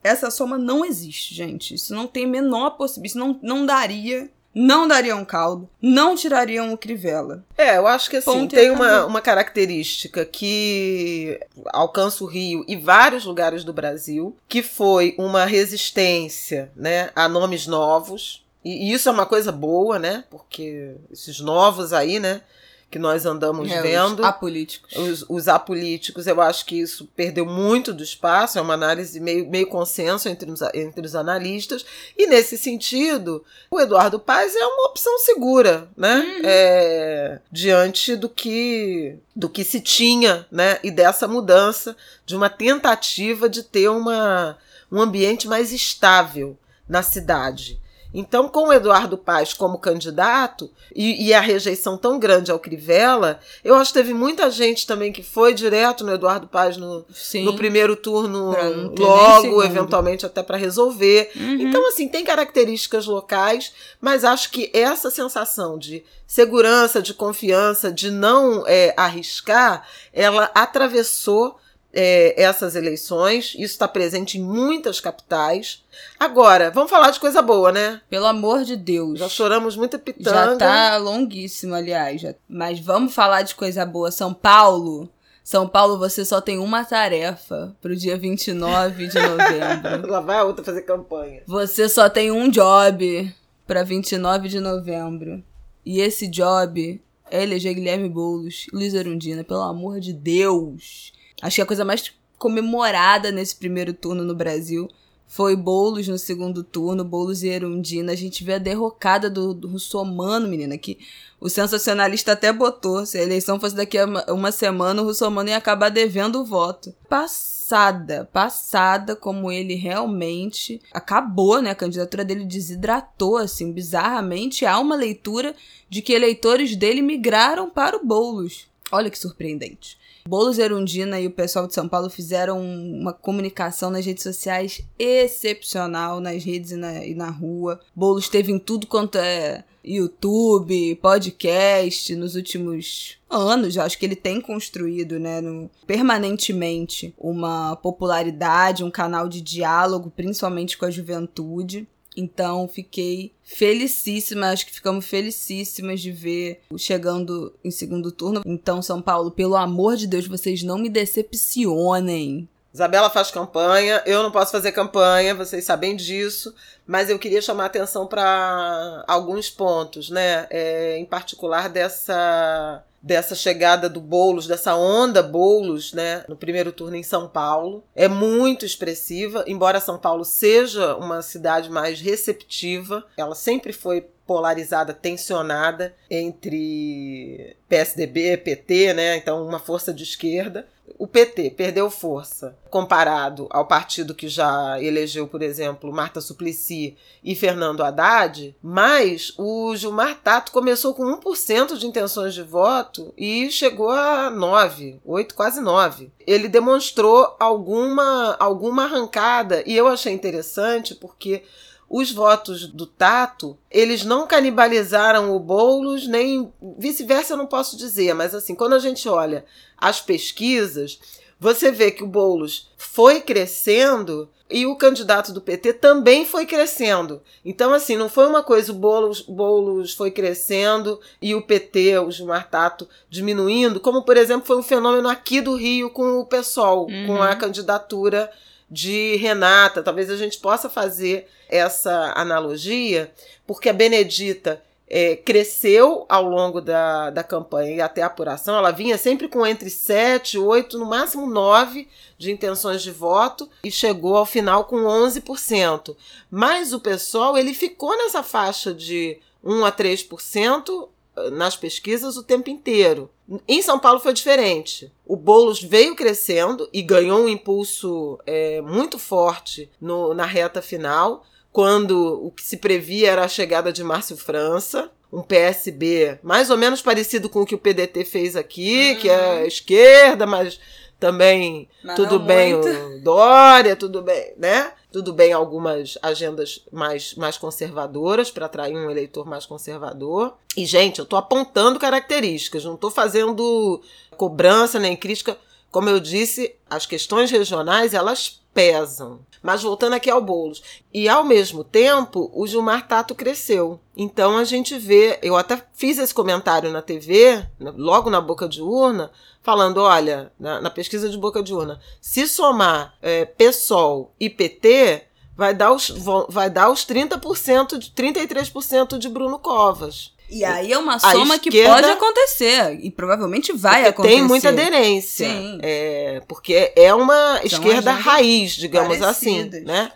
essa soma não existe, gente. Isso não tem a menor possibilidade. Isso não, não daria. Não daria um caldo, não tirariam o Crivella. É, eu acho que assim, Ponto tem uma, uma característica que alcança o Rio e vários lugares do Brasil, que foi uma resistência né, a nomes novos. E, e isso é uma coisa boa, né? Porque esses novos aí, né? Que nós andamos é, vendo. Os apolíticos. Os, os, apolíticos, eu acho que isso perdeu muito do espaço, é uma análise meio, meio consenso entre os, entre os analistas. E nesse sentido, o Eduardo Paz é uma opção segura, né? Uhum. É, diante do que, do que se tinha, né? E dessa mudança, de uma tentativa de ter uma, um ambiente mais estável na cidade. Então, com o Eduardo Paes como candidato e, e, a rejeição tão grande ao Crivella, eu acho que teve muita gente também que foi direto no Eduardo Paes no, no primeiro turno, logo, eventualmente até para resolver. Uhum. Então, assim, tem características locais, mas acho que essa sensação de segurança, de confiança, de não é, arriscar, ela atravessou é, essas eleições. Isso está presente em muitas capitais. Agora, vamos falar de coisa boa, né? Pelo amor de Deus. Já choramos muita pitanga. Já tá longuíssimo, aliás. Já... Mas vamos falar de coisa boa. São Paulo. São Paulo, você só tem uma tarefa pro dia 29 de novembro. Lá vai a outra fazer campanha. Você só tem um job para 29 de novembro. E esse job é eleger Guilherme Boulos Luiz Arundina, pelo amor de Deus. Acho que a coisa mais comemorada nesse primeiro turno no Brasil foi Boulos no segundo turno, Boulos e Erundina. A gente vê a derrocada do, do Russomano, menina, que o sensacionalista até botou. Se a eleição fosse daqui a uma semana, o Russomano ia acabar devendo o voto. Passada, passada como ele realmente acabou, né? A candidatura dele desidratou, assim, bizarramente. Há uma leitura de que eleitores dele migraram para o Boulos. Olha que surpreendente. Boulos Erundina e o pessoal de São Paulo fizeram uma comunicação nas redes sociais excepcional, nas redes e na, e na rua. Boulos teve em tudo quanto é YouTube, podcast nos últimos anos. Acho que ele tem construído, né, no, permanentemente uma popularidade, um canal de diálogo, principalmente com a juventude. Então fiquei felicíssima, acho que ficamos felicíssimas de ver chegando em segundo turno. Então, São Paulo, pelo amor de Deus, vocês não me decepcionem. Isabela faz campanha, eu não posso fazer campanha, vocês sabem disso, mas eu queria chamar atenção para alguns pontos, né? É, em particular dessa dessa chegada do Bolos, dessa onda Bolos, né, no primeiro turno em São Paulo. É muito expressiva, embora São Paulo seja uma cidade mais receptiva, ela sempre foi polarizada, tensionada entre PSDB, PT, né? Então uma força de esquerda o PT perdeu força comparado ao partido que já elegeu, por exemplo, Marta Suplicy e Fernando Haddad, mas o Gilmar Tato começou com 1% de intenções de voto e chegou a 9, 8, quase 9. Ele demonstrou alguma alguma arrancada e eu achei interessante porque os votos do Tato, eles não canibalizaram o Boulos, nem vice-versa eu não posso dizer, mas assim, quando a gente olha as pesquisas, você vê que o Boulos foi crescendo e o candidato do PT também foi crescendo. Então, assim, não foi uma coisa, o Boulos, Boulos foi crescendo e o PT, o Gilmar Tato, diminuindo, como, por exemplo, foi um fenômeno aqui do Rio com o PSOL, uhum. com a candidatura de Renata. Talvez a gente possa fazer essa analogia, porque a Benedita é, cresceu ao longo da, da campanha e até a apuração, ela vinha sempre com entre 7, 8, no máximo 9 de intenções de voto e chegou ao final com 11%. Mas o pessoal ele ficou nessa faixa de 1 a 3% nas pesquisas o tempo inteiro. Em São Paulo foi diferente. O Boulos veio crescendo e ganhou um impulso é, muito forte no, na reta final, quando o que se previa era a chegada de Márcio França, um PSB mais ou menos parecido com o que o PDT fez aqui, que é uhum. esquerda, mas também mas tudo bem muito. Dória, tudo bem, né? Tudo bem algumas agendas mais, mais conservadoras para atrair um eleitor mais conservador. E, gente, eu estou apontando características, não estou fazendo cobrança nem crítica. Como eu disse, as questões regionais, elas pesam. Mas voltando aqui ao Boulos. E ao mesmo tempo, o Gilmar Tato cresceu. Então a gente vê, eu até fiz esse comentário na TV, logo na boca de urna, falando: olha, na, na pesquisa de boca de urna, se somar é, PSOL e PT, vai dar os, vai dar os 30%, de, 33% de Bruno Covas. E aí é uma soma esquerda, que pode acontecer. E provavelmente vai acontecer. Tem muita aderência. Sim. É, porque é uma são esquerda raiz, digamos assim, parecidas. assim. Né?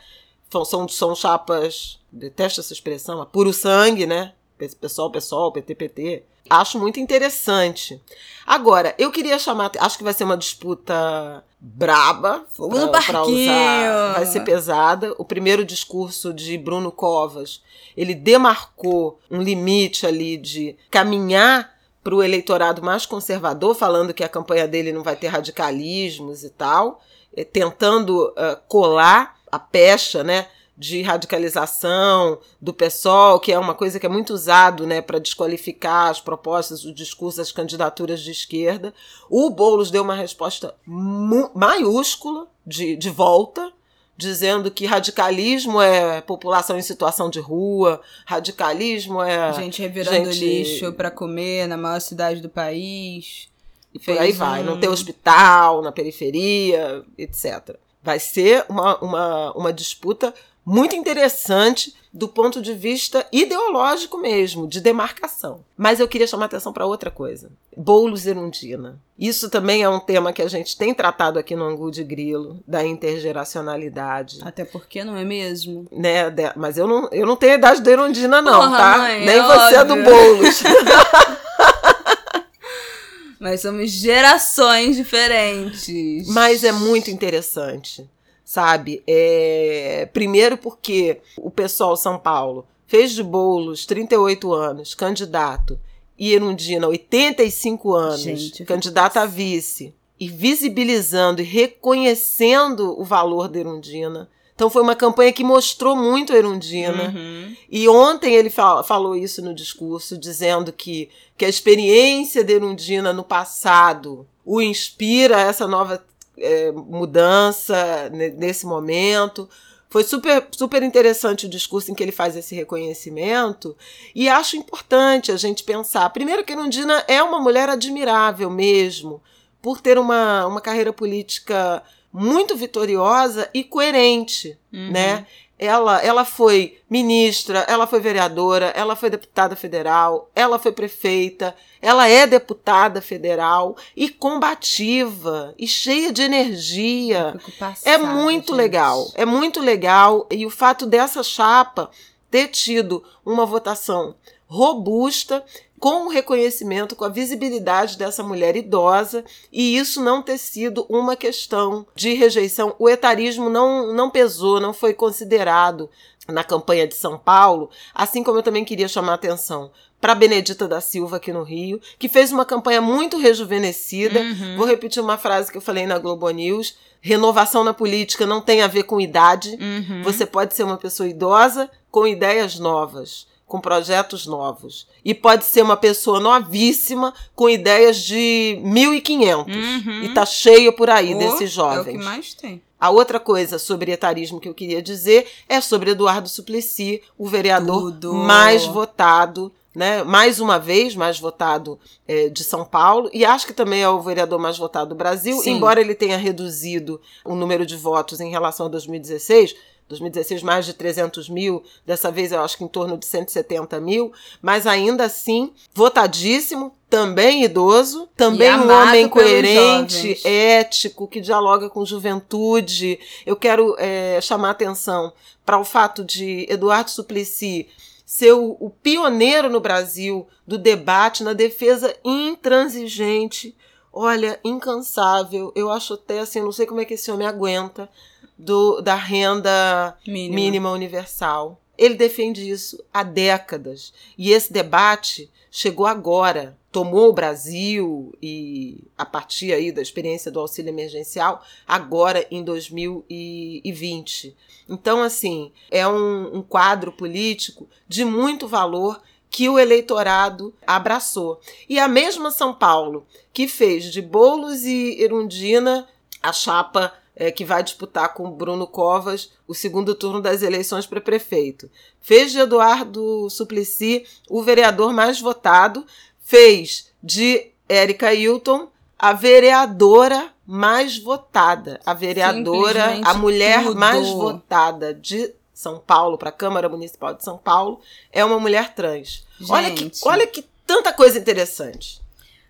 São, são chapas, detesto essa expressão, puro sangue, né? Pessoal, pessoal, PT, PT. Acho muito interessante. Agora, eu queria chamar. Acho que vai ser uma disputa braba. Fogo no parquinho. Usar, vai ser pesada. O primeiro discurso de Bruno Covas, ele demarcou um limite ali de caminhar para o eleitorado mais conservador, falando que a campanha dele não vai ter radicalismos e tal, eh, tentando uh, colar a pecha, né? De radicalização do PSOL, que é uma coisa que é muito usado né, para desqualificar as propostas, o discurso das candidaturas de esquerda. O Boulos deu uma resposta maiúscula de, de volta, dizendo que radicalismo é população em situação de rua, radicalismo é. Gente revirando gente... lixo para comer na maior cidade do país. E por aí vai, não ter hospital na periferia, etc. Vai ser uma, uma, uma disputa muito interessante do ponto de vista ideológico mesmo, de demarcação. Mas eu queria chamar atenção para outra coisa. Boulos Erundina. Isso também é um tema que a gente tem tratado aqui no Angu de Grilo, da intergeracionalidade. Até porque não é mesmo? Né, mas eu não, eu não tenho a idade da Erundina não, Porra, tá? Mãe, Nem é você é do Boulos. mas somos gerações diferentes. Mas é muito interessante sabe? É, primeiro porque o pessoal São Paulo fez de Boulos 38 anos, candidato, e Erundina 85 anos, Gente, candidata a vice. e visibilizando e reconhecendo o valor da Erundina. Então foi uma campanha que mostrou muito a Erundina. Uhum. E ontem ele fal falou isso no discurso, dizendo que, que a experiência da Erundina no passado o inspira essa nova é, mudança nesse momento. Foi super, super interessante o discurso em que ele faz esse reconhecimento e acho importante a gente pensar. Primeiro, que Erundina é uma mulher admirável mesmo, por ter uma, uma carreira política muito vitoriosa e coerente, uhum. né? Ela, ela foi ministra, ela foi vereadora, ela foi deputada federal, ela foi prefeita, ela é deputada federal e combativa e cheia de energia. é muito gente. legal, é muito legal. E o fato dessa chapa ter tido uma votação robusta com o reconhecimento, com a visibilidade dessa mulher idosa, e isso não ter sido uma questão de rejeição. O etarismo não, não pesou, não foi considerado na campanha de São Paulo, assim como eu também queria chamar a atenção para Benedita da Silva aqui no Rio, que fez uma campanha muito rejuvenescida. Uhum. Vou repetir uma frase que eu falei na Globo News. Renovação na política não tem a ver com idade. Uhum. Você pode ser uma pessoa idosa com ideias novas com projetos novos. E pode ser uma pessoa novíssima com ideias de 1.500. Uhum. E tá cheio por aí oh, desses jovens. É o que mais tem. A outra coisa sobre etarismo que eu queria dizer é sobre Eduardo Suplicy, o vereador Tudo. mais votado né, mais uma vez, mais votado é, de São Paulo, e acho que também é o vereador mais votado do Brasil, Sim. embora ele tenha reduzido o número de votos em relação a 2016. 2016 mais de 300 mil, dessa vez eu acho que em torno de 170 mil, mas ainda assim, votadíssimo, também idoso, também um homem coerente, ético, que dialoga com juventude. Eu quero é, chamar atenção para o fato de Eduardo Suplicy ser o, o pioneiro no Brasil do debate na defesa intransigente, olha, incansável. Eu acho até assim, não sei como é que esse homem aguenta do, da renda mínima. mínima universal. Ele defende isso há décadas. E esse debate chegou agora, tomou o Brasil e a partir aí da experiência do auxílio emergencial, agora em 2020. Então, assim, é um, um quadro político de muito valor que o eleitorado abraçou. E a mesma São Paulo, que fez de Bolos e Erundina a chapa é, que vai disputar com Bruno Covas o segundo turno das eleições para prefeito. Fez de Eduardo Suplicy o vereador mais votado, fez de Érica Hilton a vereadora mais votada, a vereadora, a mulher tudo. mais votada de São Paulo para a Câmara Municipal de São Paulo é uma mulher trans. Gente. Olha que, olha que tanta coisa interessante.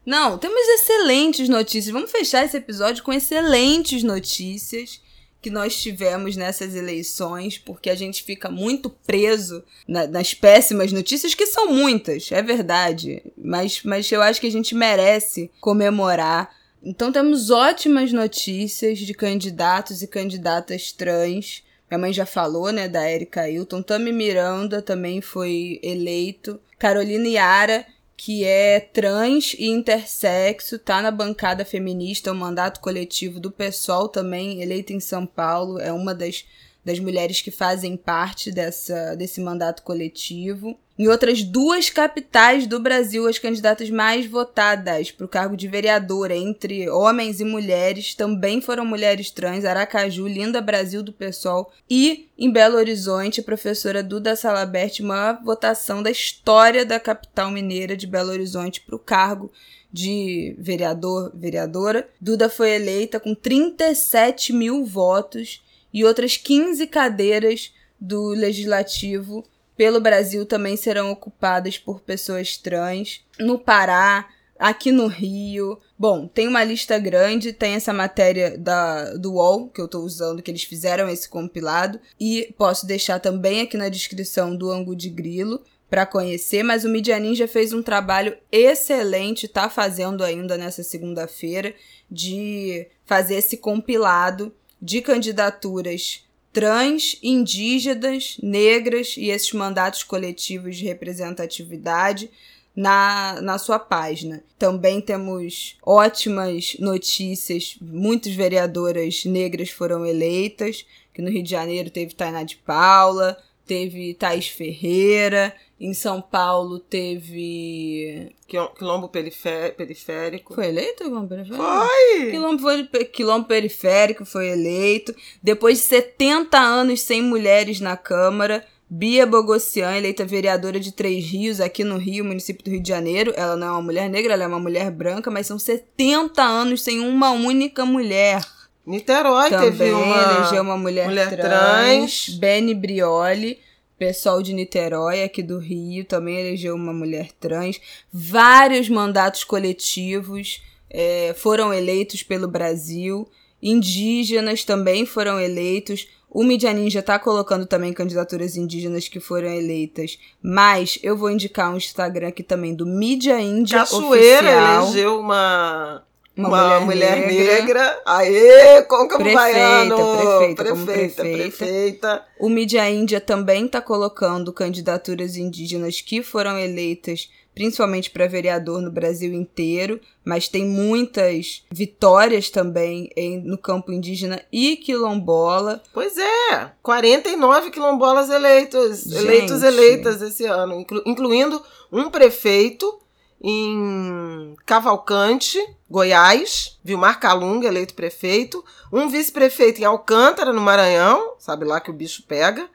Não, temos excelentes notícias. Vamos fechar esse episódio com excelentes notícias que nós tivemos nessas eleições, porque a gente fica muito preso na, nas péssimas notícias, que são muitas, é verdade. Mas, mas eu acho que a gente merece comemorar. Então temos ótimas notícias de candidatos e candidatas trans. Minha mãe já falou, né, da Erika Hilton. Tami Miranda também foi eleito. Carolina Yara que é trans e intersexo, tá na bancada feminista, o mandato coletivo do PSOL também, eleita em São Paulo, é uma das das mulheres que fazem parte dessa, desse mandato coletivo. Em outras duas capitais do Brasil, as candidatas mais votadas para o cargo de vereadora entre homens e mulheres também foram mulheres trans, Aracaju, Linda Brasil do PSOL e em Belo Horizonte, a professora Duda Salabert, uma votação da história da capital mineira de Belo Horizonte para o cargo de vereador, vereadora. Duda foi eleita com 37 mil votos e outras 15 cadeiras do legislativo pelo Brasil também serão ocupadas por pessoas trans. No Pará, aqui no Rio. Bom, tem uma lista grande, tem essa matéria da, do UOL que eu estou usando, que eles fizeram esse compilado. E posso deixar também aqui na descrição do Angu de Grilo para conhecer, mas o Media Ninja fez um trabalho excelente, está fazendo ainda nessa segunda-feira, de fazer esse compilado de candidaturas trans, indígenas, negras e esses mandatos coletivos de representatividade na, na sua página. Também temos ótimas notícias. Muitas vereadoras negras foram eleitas, que no Rio de Janeiro teve Tainá de Paula, teve Thaís Ferreira, em São Paulo teve. Quilombo periférico. Foi eleito o Quilombo periférico? Foi! Quilombo, foi, Quilombo periférico foi eleito. Depois de 70 anos sem mulheres na Câmara, Bia Bogossian, eleita vereadora de Três Rios, aqui no Rio, município do Rio de Janeiro. Ela não é uma mulher negra, ela é uma mulher branca, mas são 70 anos sem uma única mulher. Niterói Também teve uma, elegeu uma mulher, mulher trans, trans. Beni Brioli, pessoal de Niterói, aqui do Rio, também elegeu uma mulher trans. Vários mandatos coletivos é, foram eleitos pelo Brasil. Indígenas também foram eleitos. O Media Ninja tá colocando também candidaturas indígenas que foram eleitas. Mas eu vou indicar um Instagram aqui também do Mídia Índia Cachoeira Oficial. elegeu uma, Uma uma, mulher mulher, negra. negra. Aê, Conca Prefeita, Baiano! prefeita, como prefeita, prefeita. prefeita. O Mídia Índia também está colocando candidaturas indígenas que foram eleitas principalmente para vereador no Brasil inteiro, mas tem muitas vitórias também em- no campo indígena e quilombola. Pois é, 49 quilombolas eleitos, Gente. eleitos eleitas esse ano, inclu- incluindo um prefeito em Cavalcante, Goiás, Vilmar Calunga, eleito prefeito, um vice-prefeito em Alcântara, no Maranhão, sabe lá que o bicho pega,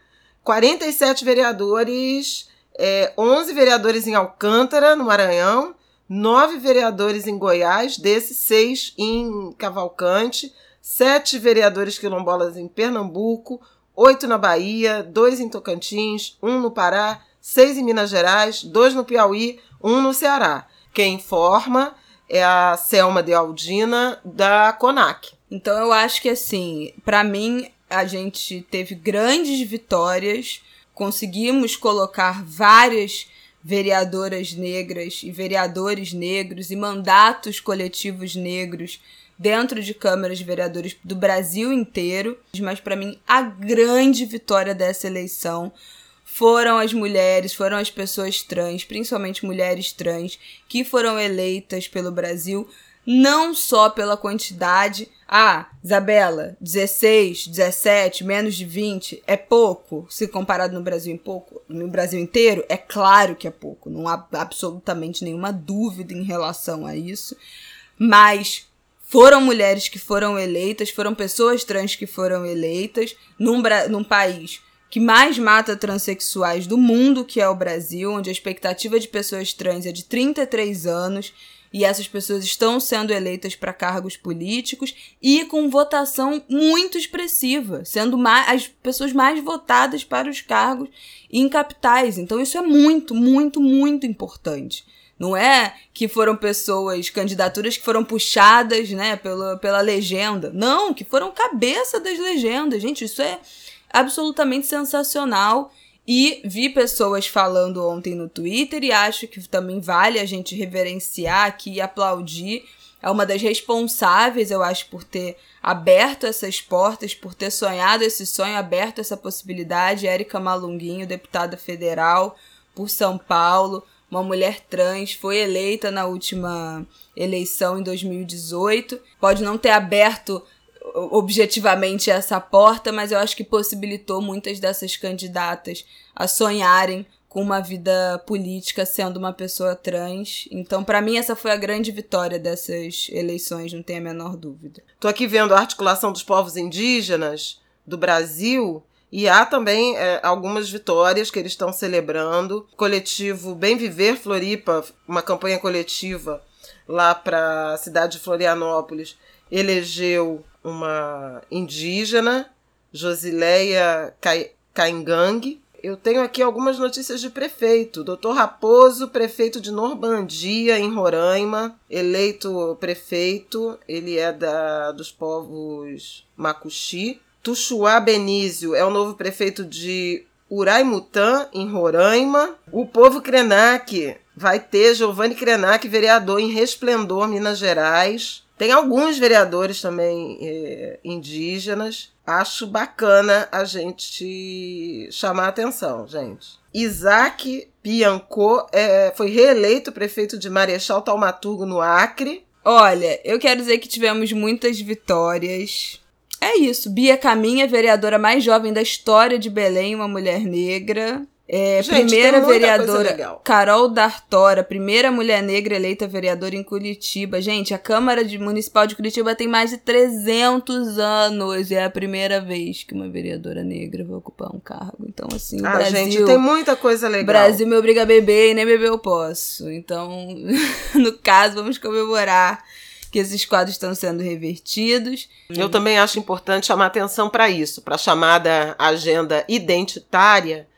47 vereadores, é, 11 vereadores em Alcântara, no Maranhão, 9 vereadores em Goiás, desses 6 em Cavalcante, 7 vereadores quilombolas em Pernambuco, 8 na Bahia, 2 em Tocantins, 1 no Pará, 6 em Minas Gerais, 2 no Piauí, 1 no Ceará. Quem informa é a Selma de Aldina, da CONAC. Então eu acho que assim, para mim a gente teve grandes vitórias, conseguimos colocar várias vereadoras negras e vereadores negros e mandatos coletivos negros dentro de câmaras de vereadores do Brasil inteiro, mas para mim a grande vitória dessa eleição foram as mulheres, foram as pessoas trans, principalmente mulheres trans, que foram eleitas pelo Brasil, não só pela quantidade. Ah, Isabela, 16, 17, menos de 20 é pouco, se comparado no Brasil em pouco, no Brasil inteiro, é claro que é pouco, não há absolutamente nenhuma dúvida em relação a isso. Mas foram mulheres que foram eleitas, foram pessoas trans que foram eleitas num, num país que mais mata transexuais do mundo, que é o Brasil, onde a expectativa de pessoas trans é de 33 anos e essas pessoas estão sendo eleitas para cargos políticos e com votação muito expressiva, sendo ma- as pessoas mais votadas para os cargos em capitais. Então isso é muito, muito, muito importante. Não é que foram pessoas, candidaturas que foram puxadas, né, pela, pela legenda. Não, que foram cabeça das legendas. Gente, isso é absolutamente sensacional. E vi pessoas falando ontem no Twitter e acho que também vale a gente reverenciar aqui e aplaudir. É uma das responsáveis, eu acho, por ter aberto essas portas, por ter sonhado esse sonho, aberto essa possibilidade. Érica Malunguinho, deputada federal por São Paulo, uma mulher trans, foi eleita na última eleição em 2018. Pode não ter aberto objetivamente essa porta, mas eu acho que possibilitou muitas dessas candidatas a sonharem com uma vida política sendo uma pessoa trans. Então, para mim, essa foi a grande vitória dessas eleições, não tenho a menor dúvida. Tô aqui vendo a articulação dos povos indígenas do Brasil e há também é, algumas vitórias que eles estão celebrando. Coletivo Bem Viver Floripa, uma campanha coletiva lá para a cidade de Florianópolis, elegeu uma indígena, Josileia Cai- Caingangue. Eu tenho aqui algumas notícias de prefeito. Doutor Raposo, prefeito de Normandia, em Roraima, eleito prefeito. Ele é da, dos povos Macuxi. Tuxuá Benício é o novo prefeito de Uraimutã, em Roraima. O povo Krenak vai ter Giovanni Krenak, vereador em Resplendor, Minas Gerais. Tem alguns vereadores também é, indígenas. Acho bacana a gente chamar a atenção, gente. Isaac Piancô é, foi reeleito prefeito de Marechal Taumaturgo, no Acre. Olha, eu quero dizer que tivemos muitas vitórias. É isso. Bia Caminha, vereadora mais jovem da história de Belém, uma mulher negra. É, Gente, primeira vereadora Carol Dartora, primeira mulher negra eleita vereadora em Curitiba. Gente, a Câmara de Municipal de Curitiba tem mais de 300 anos. É a primeira vez que uma vereadora negra vai ocupar um cargo. Então, assim, ah, Brasil, gente, tem muita coisa legal. Brasil me obriga a beber e nem beber eu posso. Então, no caso, vamos comemorar que esses quadros estão sendo revertidos. Eu também acho importante chamar atenção para isso, para a chamada agenda identitária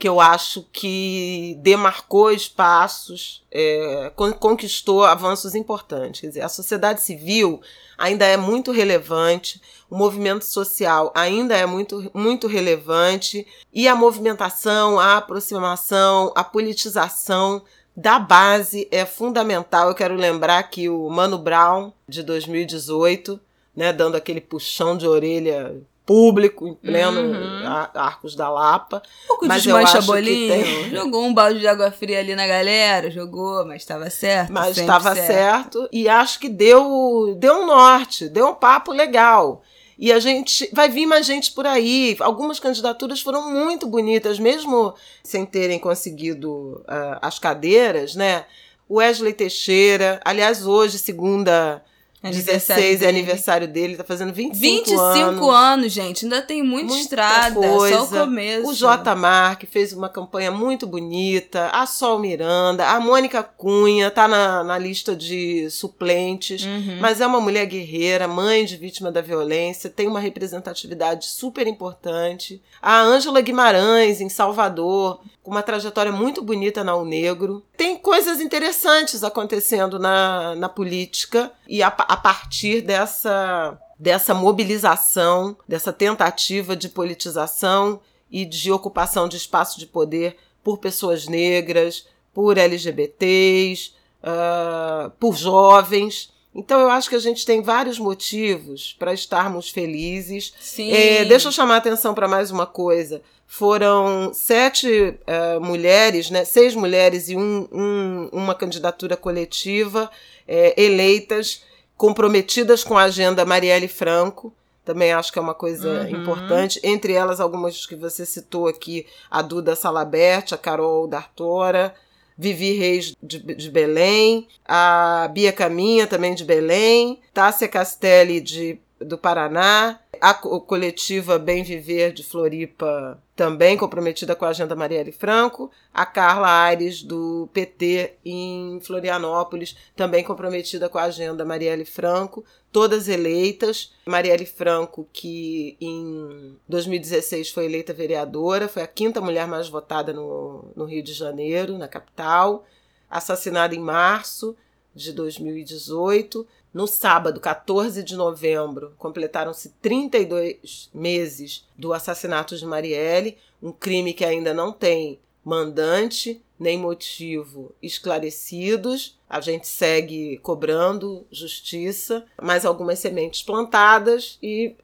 que eu acho que demarcou espaços, é, conquistou avanços importantes. Quer dizer, a sociedade civil ainda é muito relevante, o movimento social ainda é muito, muito relevante, e a movimentação, a aproximação, a politização da base é fundamental. Eu quero lembrar que o Mano Brown, de 2018, né, dando aquele puxão de orelha público, em pleno uhum. Arcos da Lapa. Um pouco mas de mancha bolinho. Tem... Jogou um balde de água fria ali na galera, jogou, mas estava certo. Mas estava certo. certo. E acho que deu, deu um norte, deu um papo legal. E a gente vai vir mais gente por aí. Algumas candidaturas foram muito bonitas, mesmo sem terem conseguido uh, as cadeiras, né? Wesley Teixeira, aliás, hoje, segunda Aniversário 16 é aniversário dele, tá fazendo 25, 25 anos. 25 anos, gente. Ainda tem muita, muita estrada, coisa. só o começo. O J. Mark fez uma campanha muito bonita. A Sol Miranda, a Mônica Cunha tá na, na lista de suplentes, uhum. mas é uma mulher guerreira, mãe de vítima da violência, tem uma representatividade super importante. A Ângela Guimarães, em Salvador, com uma trajetória muito bonita na O Negro. Tem coisas interessantes acontecendo na, na política e a, a partir dessa, dessa mobilização, dessa tentativa de politização e de ocupação de espaço de poder por pessoas negras, por LGBTs, uh, por jovens. Então eu acho que a gente tem vários motivos para estarmos felizes. Sim. É, deixa eu chamar a atenção para mais uma coisa foram sete uh, mulheres, né, seis mulheres e um, um, uma candidatura coletiva é, eleitas, comprometidas com a agenda Marielle Franco. Também acho que é uma coisa uhum. importante. Entre elas, algumas que você citou aqui: a Duda Salabert, a Carol D'Artora, Vivi Reis de, de, Belém, a Bia Caminha, também de Belém, Tássia Castelli de, do Paraná, a coletiva Bem Viver de Floripa, também comprometida com a agenda Marielle Franco, a Carla Aires do PT em Florianópolis, também comprometida com a agenda Marielle Franco, todas eleitas. Marielle Franco, que em 2016 foi eleita vereadora, foi a quinta mulher mais votada no, no Rio de Janeiro, na capital, assassinada em março de 2018 no sábado, 14 de novembro, completaram-se 32 meses do assassinato de Marielle, um crime que ainda não tem mandante nem motivo esclarecidos. A gente segue cobrando justiça, mas algumas sementes plantadas e,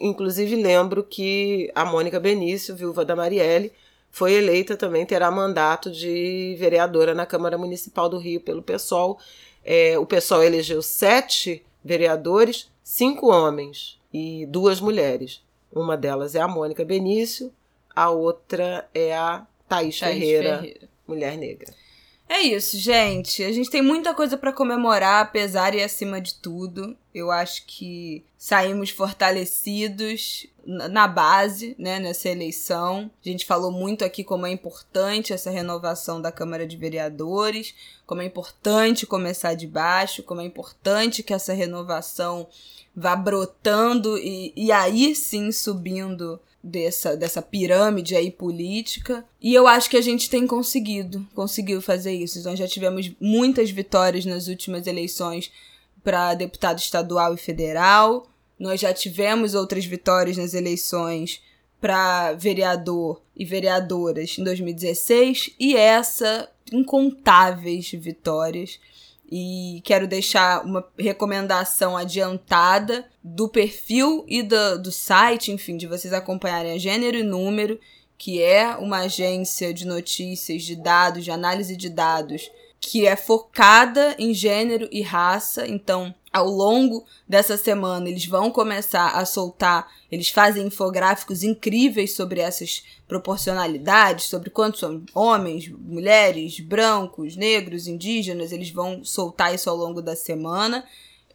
inclusive, lembro que a Mônica Benício, viúva da Marielle, foi eleita também, terá mandato de vereadora na Câmara Municipal do Rio pelo PSOL é, o pessoal elegeu sete vereadores, cinco homens e duas mulheres. Uma delas é a Mônica Benício, a outra é a Thaís, Thaís Ferreira, Ferreira, mulher negra. É isso, gente. A gente tem muita coisa para comemorar, apesar e acima de tudo. Eu acho que saímos fortalecidos na base, né, nessa eleição. A gente falou muito aqui como é importante essa renovação da Câmara de Vereadores, como é importante começar de baixo, como é importante que essa renovação vá brotando e, e aí sim subindo dessa, dessa pirâmide aí política. E eu acho que a gente tem conseguido, conseguiu fazer isso. Nós já tivemos muitas vitórias nas últimas eleições para deputado estadual e federal. Nós já tivemos outras vitórias nas eleições para vereador e vereadoras em 2016 e essa incontáveis vitórias E quero deixar uma recomendação adiantada do perfil e do, do site, enfim, de vocês acompanharem a Gênero e Número, que é uma agência de notícias, de dados, de análise de dados, que é focada em gênero e raça. Então, ao longo dessa semana, eles vão começar a soltar, eles fazem infográficos incríveis sobre essas proporcionalidades, sobre quantos são homens, mulheres, brancos, negros, indígenas, eles vão soltar isso ao longo da semana.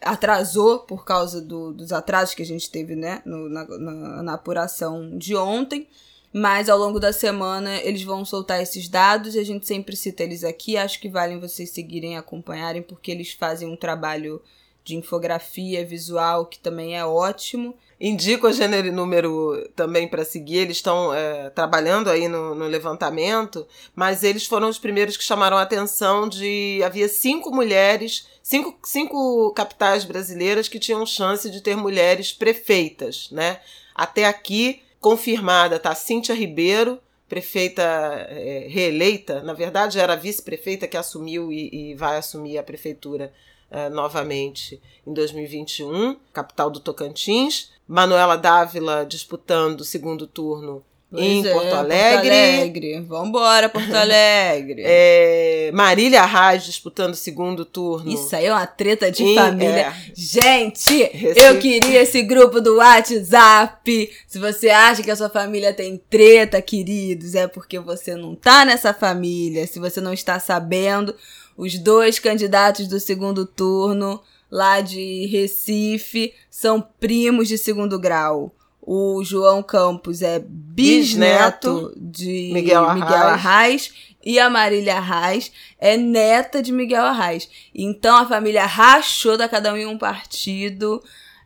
Atrasou por causa do, dos atrasos que a gente teve né, no, na, na, na apuração de ontem. Mas ao longo da semana eles vão soltar esses dados e a gente sempre cita eles aqui. Acho que valem vocês seguirem acompanharem, porque eles fazem um trabalho de infografia visual, que também é ótimo. Indico a Gênero e Número também para seguir, eles estão é, trabalhando aí no, no, levantamento, mas eles foram os primeiros que chamaram a atenção de... Havia cinco mulheres, cinco, cinco capitais brasileiras que tinham chance de ter mulheres prefeitas, né? Até aqui, confirmada, tá Cíntia Ribeiro, prefeita é, reeleita, na verdade era vice-prefeita que assumiu e, e vai assumir a prefeitura uh, novamente em 2021, capital do Tocantins. Manuela Dávila disputando o segundo turno Pois em é, Porto Alegre. Porto Alegre. Vambora, Porto Alegre. é, Marília Arraes disputando o segundo turno. Isso aí é uma treta de em, família. É. Gente, Recife. eu queria esse grupo do WhatsApp. Se você acha que a sua família tem treta, queridos, é porque você não tá nessa família. Se você não está sabendo, os dois candidatos do segundo turno, lá de Recife, são primos de segundo grau. O João Campos é bisneto, bisneto de Miguel Arraes. Miguel Arraes e a Marília Arraes é neta de Miguel Arraes. Então a família rachou da cada um em um partido.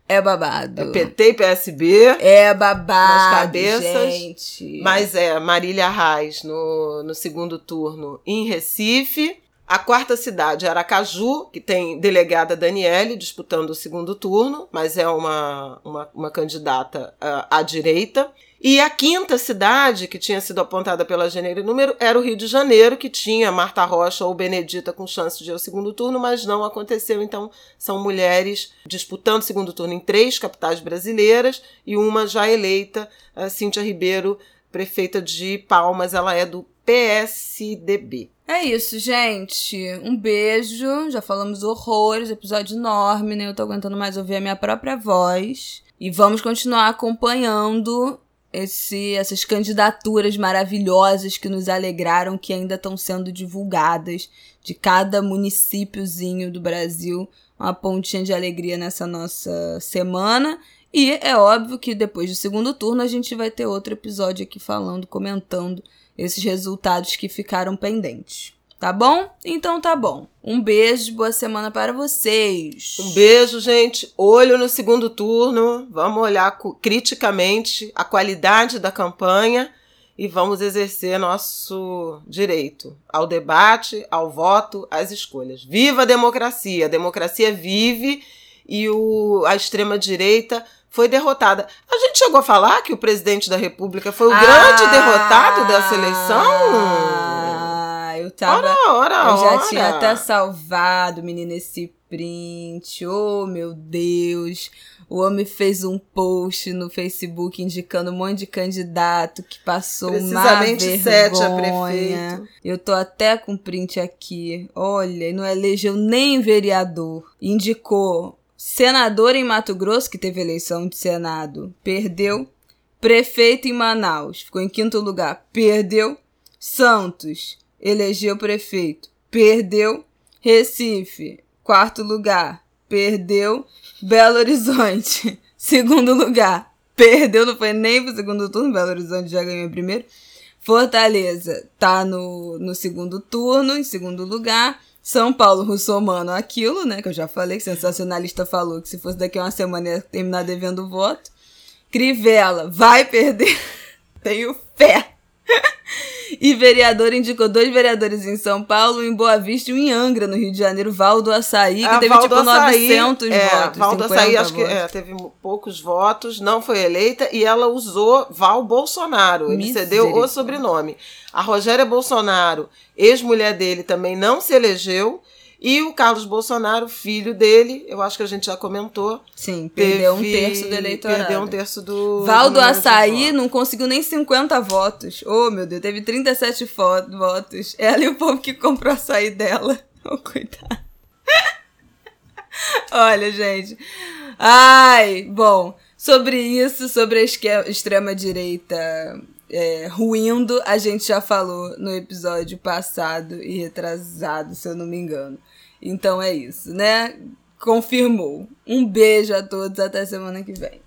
É babado. É PT e PSB. É babado. Nas cabeças. Gente. Mas é Marília Arraes no, no segundo turno em Recife. A quarta cidade Aracaju, que tem delegada Daniele disputando o segundo turno, mas é uma, uma, uma candidata uh, à direita. E a quinta cidade, que tinha sido apontada pela Janeiro Número, era o Rio de Janeiro, que tinha Marta Rocha ou Benedita com chance de ir ao segundo turno, mas não aconteceu. Então, são mulheres disputando o segundo turno em três capitais brasileiras e uma já eleita, a Cíntia Ribeiro, prefeita de Palmas, ela é do PSDB. É isso, gente. Um beijo. Já falamos horrores, episódio enorme, né? Eu tô aguentando mais ouvir a minha própria voz. E vamos continuar acompanhando esse, essas candidaturas maravilhosas que nos alegraram, que ainda estão sendo divulgadas de cada municípiozinho do Brasil. Uma pontinha de alegria nessa nossa semana. E é óbvio que depois do segundo turno a gente vai ter outro episódio aqui falando, comentando esses resultados que ficaram pendentes. Tá bom? Então tá bom. Um beijo, boa semana para vocês. Um beijo, gente. Olho no segundo turno. Vamos olhar criticamente a qualidade da campanha e vamos exercer nosso direito ao debate, ao voto, às escolhas. Viva a democracia! A democracia vive e o, a extrema-direita foi derrotada. A gente chegou a falar que o presidente da República foi o ah, grande derrotado dessa eleição? Ah, eu tava. Ora, ora, eu já ora. tinha até salvado, menina, esse print. Oh, meu Deus. O homem fez um post no Facebook indicando um monte de candidato que passou Precisamente uma vergonha. sete a prefeito. Eu tô até com print aqui. Olha, não elegeu nem vereador. Indicou Senador em Mato Grosso, que teve eleição de Senado, perdeu. Prefeito em Manaus, ficou em quinto lugar, perdeu. Santos, elegeu prefeito, perdeu. Recife, quarto lugar, perdeu. Belo Horizonte, segundo lugar, perdeu, não foi nem pro segundo turno, Belo Horizonte já ganhou primeiro. Fortaleza tá no, no segundo turno, em segundo lugar. São Paulo russomano aquilo, né? Que eu já falei, que sensacionalista falou que se fosse daqui a uma semana ia terminar devendo voto. Crivella vai perder. Tenho fé. E vereador indicou dois vereadores em São Paulo, em Boa Vista e em Angra, no Rio de Janeiro, Valdo Açaí, que a teve Valdo tipo Açaí, 900 é, votos. Valdo Açaí, acho que é, teve poucos votos, não foi eleita, e ela usou Val Bolsonaro. Ele cedeu o sobrenome. A Rogéria Bolsonaro, ex-mulher dele, também não se elegeu. E o Carlos Bolsonaro, filho dele, eu acho que a gente já comentou. Sim, perdeu teve, um terço do eleitorado. Perdeu um terço do. Valdo Açaí não conseguiu nem 50 votos. Oh, meu Deus, teve 37 votos. Ela e o povo que comprou açaí dela. Oh, coitado. Olha, gente. Ai, bom. Sobre isso, sobre a extrema-direita é, ruindo, a gente já falou no episódio passado e retrasado, se eu não me engano. Então é isso, né? Confirmou. Um beijo a todos, até semana que vem.